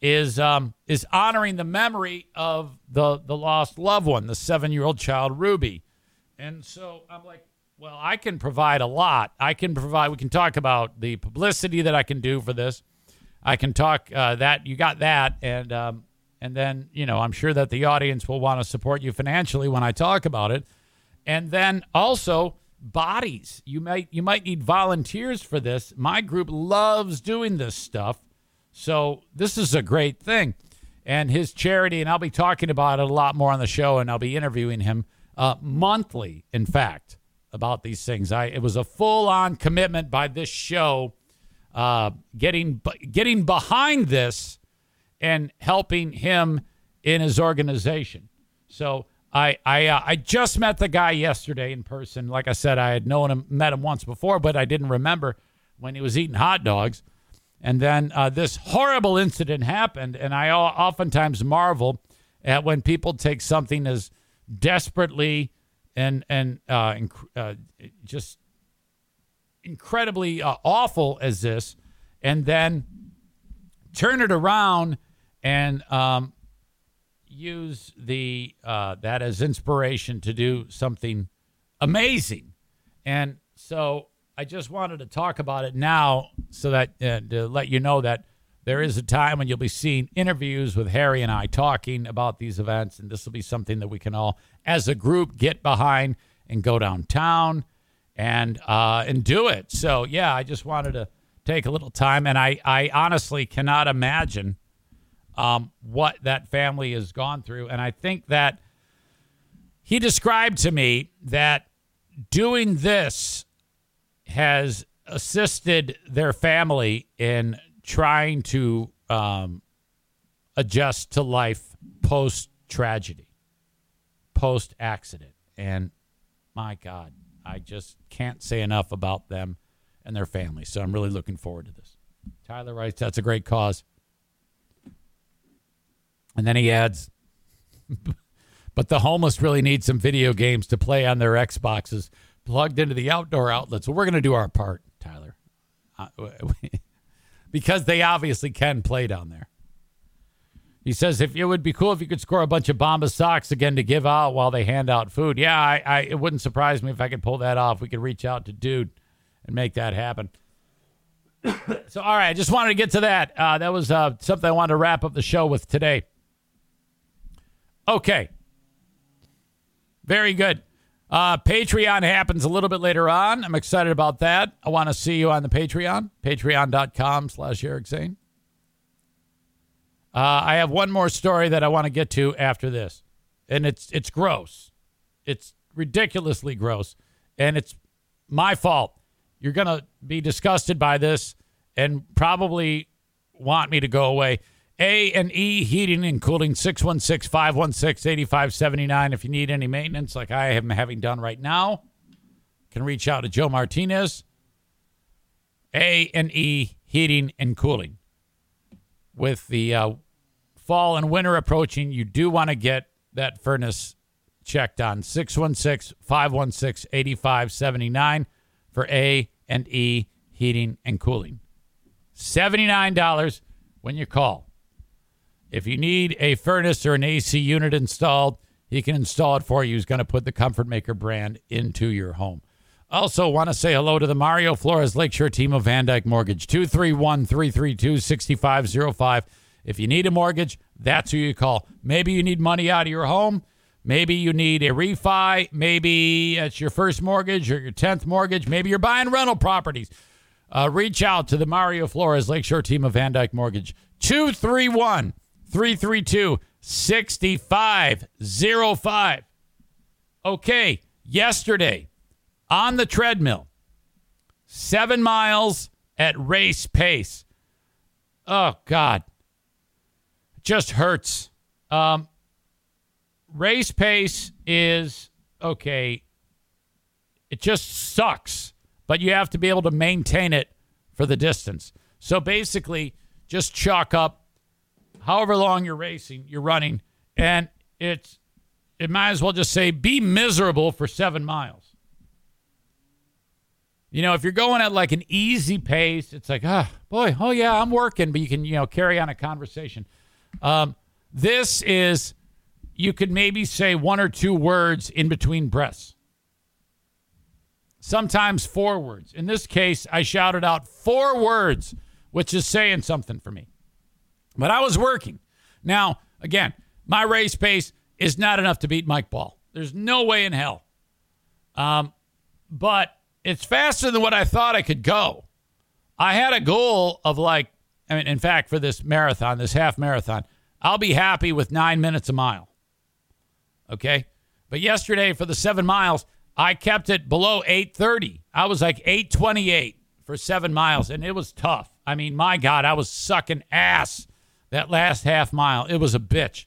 is um, is honoring the memory of the the lost loved one, the seven year old child Ruby. And so I'm like, well, I can provide a lot. I can provide. We can talk about the publicity that I can do for this. I can talk uh, that you got that, and um, and then you know I'm sure that the audience will want to support you financially when I talk about it, and then also bodies. You might you might need volunteers for this. My group loves doing this stuff, so this is a great thing. And his charity, and I'll be talking about it a lot more on the show, and I'll be interviewing him uh, monthly. In fact about these things. I it was a full on commitment by this show, uh, getting getting behind this and helping him in his organization. So I I uh, I just met the guy yesterday in person. Like I said, I had known him, met him once before, but I didn't remember when he was eating hot dogs. And then uh, this horrible incident happened, and I oftentimes marvel at when people take something as desperately and and uh, inc- uh, just incredibly uh, awful as this, and then turn it around and um, use the uh, that as inspiration to do something amazing. And so I just wanted to talk about it now, so that uh, to let you know that there is a time when you'll be seeing interviews with Harry and I talking about these events, and this will be something that we can all, as a group, get behind and go downtown and uh, and do it. So yeah, I just wanted to take a little time, and I I honestly cannot imagine um, what that family has gone through, and I think that he described to me that doing this has assisted their family in trying to um, adjust to life post tragedy, post accident. And my God, I just can't say enough about them and their families. So I'm really looking forward to this. Tyler writes, that's a great cause. And then he adds, but the homeless really need some video games to play on their Xboxes plugged into the outdoor outlets. So we're going to do our part, Tyler, uh, because they obviously can play down there. He says if it would be cool if you could score a bunch of Bomba socks again to give out while they hand out food. Yeah, I, I it wouldn't surprise me if I could pull that off. We could reach out to dude and make that happen. so all right, I just wanted to get to that. Uh, that was uh, something I wanted to wrap up the show with today. Okay, very good. Uh, Patreon happens a little bit later on. I'm excited about that. I want to see you on the Patreon, patreon.com slash Eric Zane. Uh, I have one more story that I want to get to after this, and it's it's gross. It's ridiculously gross, and it's my fault. You're gonna be disgusted by this and probably want me to go away. A and E Heating and Cooling 616-516-8579 if you need any maintenance like I am having done right now. Can reach out to Joe Martinez. A and E Heating and Cooling. With the uh, fall and winter approaching, you do want to get that furnace checked on 616-516-8579 for A and E Heating and Cooling. $79 when you call. If you need a furnace or an AC unit installed, he can install it for you. He's going to put the Comfort Maker brand into your home. Also, want to say hello to the Mario Flores Lakeshore team of VanDyk Mortgage, 231 332 6505. If you need a mortgage, that's who you call. Maybe you need money out of your home. Maybe you need a refi. Maybe it's your first mortgage or your 10th mortgage. Maybe you're buying rental properties. Uh, reach out to the Mario Flores Lakeshore team of VanDyk Mortgage, 231 332 6505. Okay, yesterday on the treadmill, seven miles at race pace. Oh, God. It just hurts. Um, race pace is okay. It just sucks, but you have to be able to maintain it for the distance. So basically, just chalk up however long you're racing, you're running, and it's it might as well just say be miserable for seven miles. You know, if you're going at like an easy pace, it's like, ah, oh, boy, oh yeah, I'm working, but you can, you know, carry on a conversation. Um, this is, you could maybe say one or two words in between breaths. Sometimes four words. In this case, I shouted out four words, which is saying something for me. But I was working. Now, again, my race pace is not enough to beat Mike Ball. There's no way in hell. Um, but it's faster than what I thought I could go. I had a goal of like, I mean, in fact, for this marathon, this half marathon, I'll be happy with nine minutes a mile. Okay. But yesterday for the seven miles, I kept it below 830. I was like 828 for seven miles, and it was tough. I mean, my God, I was sucking ass that last half mile. It was a bitch.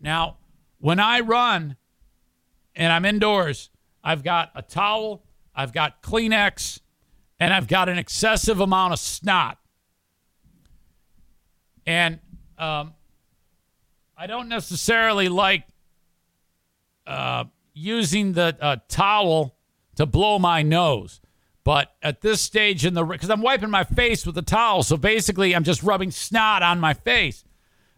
Now, when I run and I'm indoors, I've got a towel, I've got Kleenex, and I've got an excessive amount of snot. And um, I don't necessarily like uh, using the uh, towel to blow my nose. But at this stage in the because I'm wiping my face with a towel, so basically I'm just rubbing snot on my face.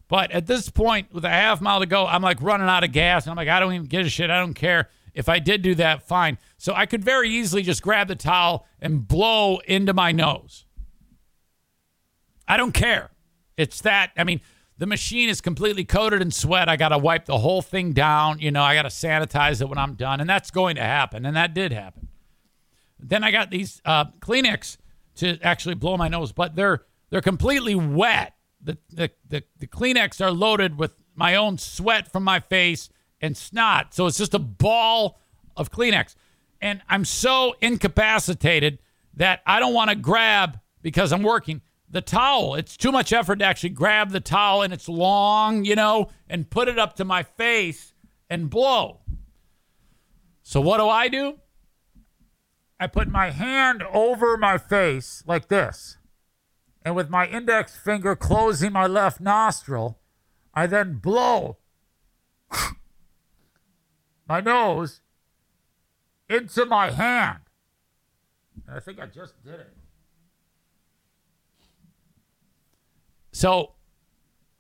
But at this point, with a half mile to go, I'm like running out of gas, and I'm like, I don't even give a shit. I don't care. If I did do that, fine. So I could very easily just grab the towel and blow into my nose. I don't care. It's that. I mean, the machine is completely coated in sweat. I got to wipe the whole thing down. You know, I got to sanitize it when I'm done, and that's going to happen, and that did happen. Then I got these uh, Kleenex to actually blow my nose, but they're they're completely wet. The, the the the Kleenex are loaded with my own sweat from my face and snot, so it's just a ball of Kleenex. And I'm so incapacitated that I don't want to grab because I'm working the towel. It's too much effort to actually grab the towel and it's long, you know, and put it up to my face and blow. So what do I do? I put my hand over my face like this. And with my index finger closing my left nostril, I then blow my nose into my hand. And I think I just did it. So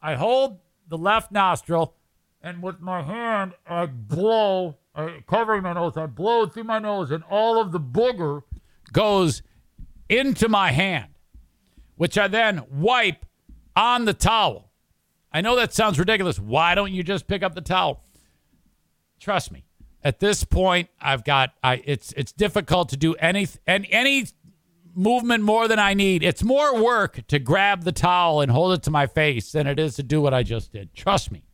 I hold the left nostril, and with my hand, I blow, I, covering my nose, I blow through my nose, and all of the booger goes into my hand, which I then wipe on the towel. I know that sounds ridiculous. Why don't you just pick up the towel? Trust me. At this point, I've got I it's it's difficult to do any and any movement more than I need. It's more work to grab the towel and hold it to my face than it is to do what I just did. Trust me.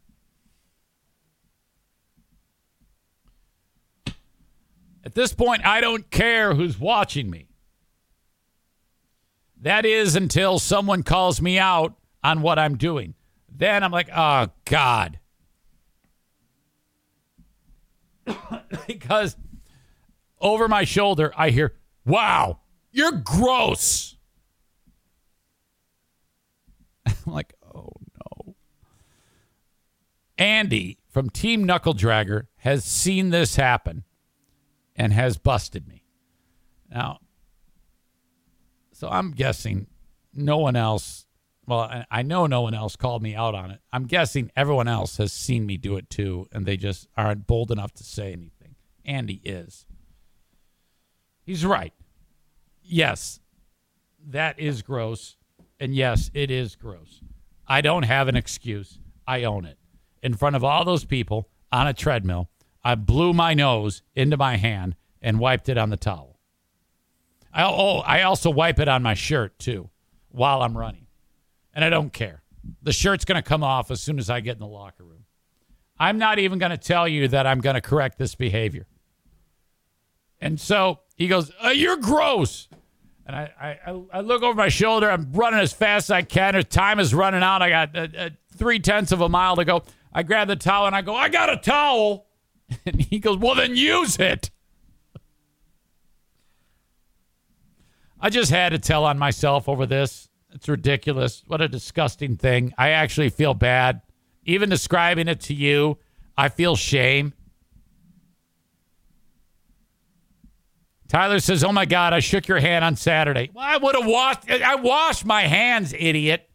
At this point, I don't care who's watching me. That is until someone calls me out on what I'm doing. Then I'm like, oh, God. because over my shoulder, I hear, wow, you're gross. I'm like, oh no. Andy from Team Knuckle Dragger has seen this happen and has busted me. Now, so I'm guessing no one else, well, I know no one else called me out on it. I'm guessing everyone else has seen me do it too, and they just aren't bold enough to say anything. Andy is. He's right. Yes, that is gross. And yes, it is gross. I don't have an excuse. I own it. In front of all those people on a treadmill, I blew my nose into my hand and wiped it on the towel. I, oh, I also wipe it on my shirt too while I'm running. And I don't care. The shirt's going to come off as soon as I get in the locker room. I'm not even going to tell you that I'm going to correct this behavior. And so he goes, uh, You're gross. And I, I, I look over my shoulder. I'm running as fast as I can. time is running out. I got uh, uh, three tenths of a mile to go. I grab the towel and I go, I got a towel. And he goes, Well, then use it. I just had to tell on myself over this. It's ridiculous. What a disgusting thing. I actually feel bad. Even describing it to you, I feel shame. Tyler says, "Oh my God, I shook your hand on Saturday. Well, I would have washed. I washed my hands, idiot."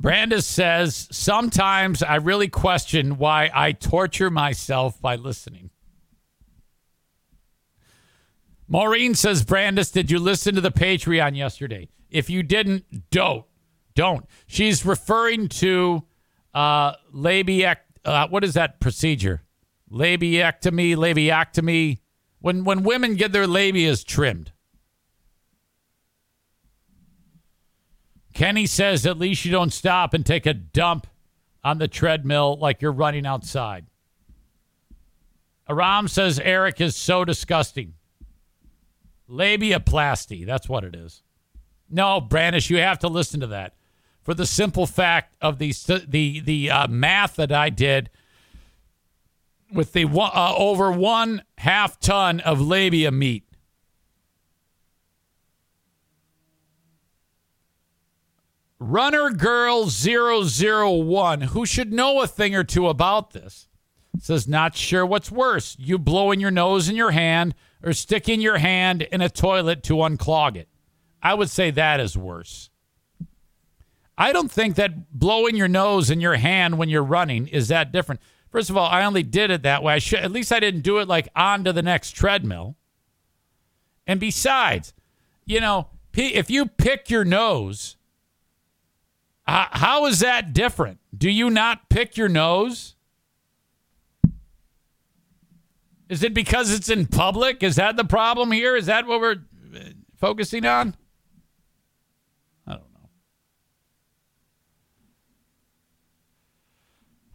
Brandis says, "Sometimes I really question why I torture myself by listening." Maureen says, "Brandis, did you listen to the Patreon yesterday? If you didn't, don't, don't." She's referring to uh, labiec uh, what is that procedure? Labiectomy, labiectomy. When when women get their labias trimmed. Kenny says at least you don't stop and take a dump on the treadmill like you're running outside. Aram says Eric is so disgusting. Labiaplasty, that's what it is. No, Brandish, you have to listen to that for the simple fact of the the the uh, math that I did with the uh, over one half ton of labia meat. Runner Girl 001, who should know a thing or two about this, says, Not sure what's worse, you blowing your nose in your hand or sticking your hand in a toilet to unclog it. I would say that is worse. I don't think that blowing your nose in your hand when you're running is that different. First of all, I only did it that way. I should at least I didn't do it like onto the next treadmill. And besides, you know, if you pick your nose, how is that different? Do you not pick your nose? Is it because it's in public? Is that the problem here? Is that what we're uh, focusing on? I don't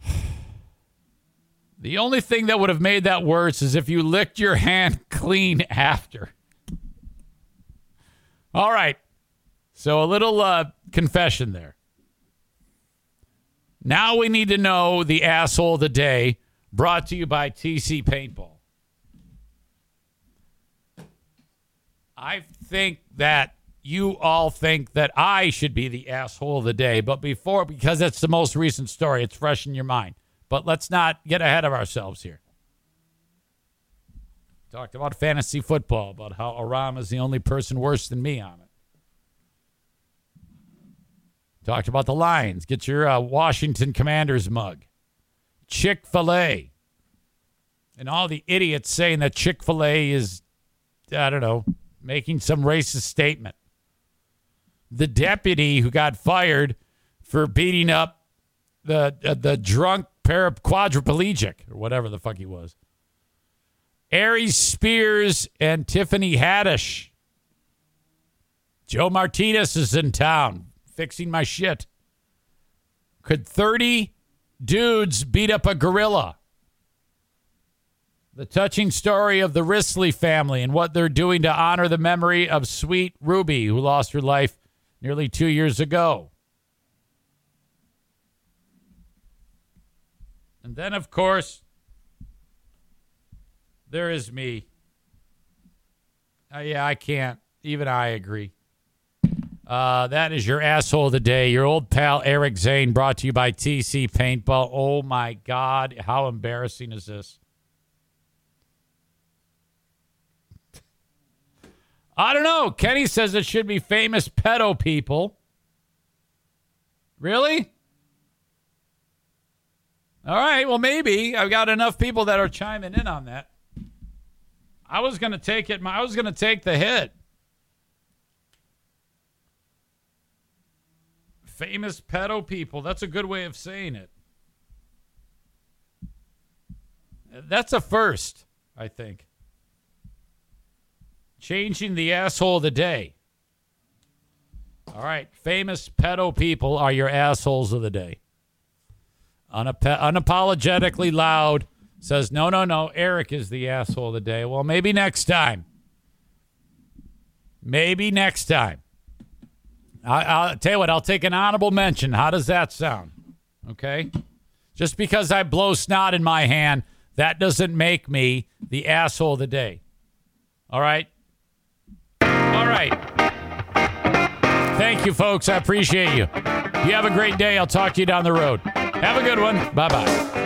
know. The only thing that would have made that worse is if you licked your hand clean after. All right. So a little uh, confession there. Now we need to know the asshole of the day brought to you by TC Paintball. I think that you all think that I should be the asshole of the day, but before, because it's the most recent story, it's fresh in your mind. But let's not get ahead of ourselves here. Talked about fantasy football, about how Aram is the only person worse than me on it. Talked about the Lions. Get your uh, Washington Commanders mug. Chick fil A. And all the idiots saying that Chick fil A is, I don't know, making some racist statement. The deputy who got fired for beating up the uh, the drunk quadriplegic or whatever the fuck he was. Aries Spears and Tiffany Haddish. Joe Martinez is in town fixing my shit. Could 30 dudes beat up a gorilla? The touching story of the Rissley family and what they're doing to honor the memory of sweet Ruby, who lost her life nearly two years ago. And then, of course, there is me. Uh, yeah, I can't. Even I agree. Uh, that is your asshole of the day. Your old pal Eric Zane, brought to you by TC Paintball. Oh my God, how embarrassing is this? I don't know. Kenny says it should be famous pedo people. Really? All right. Well, maybe I've got enough people that are chiming in on that. I was to take it. I was to take the hit. Famous pedo people. That's a good way of saying it. That's a first, I think. Changing the asshole of the day. All right. Famous pedo people are your assholes of the day. Unap- unapologetically loud says, no, no, no. Eric is the asshole of the day. Well, maybe next time. Maybe next time. I, will tell you what, I'll take an honorable mention. How does that sound? Okay. Just because I blow snot in my hand, that doesn't make me the asshole of the day. All right. All right. Thank you, folks. I appreciate you. You have a great day. I'll talk to you down the road. Have a good one. Bye bye.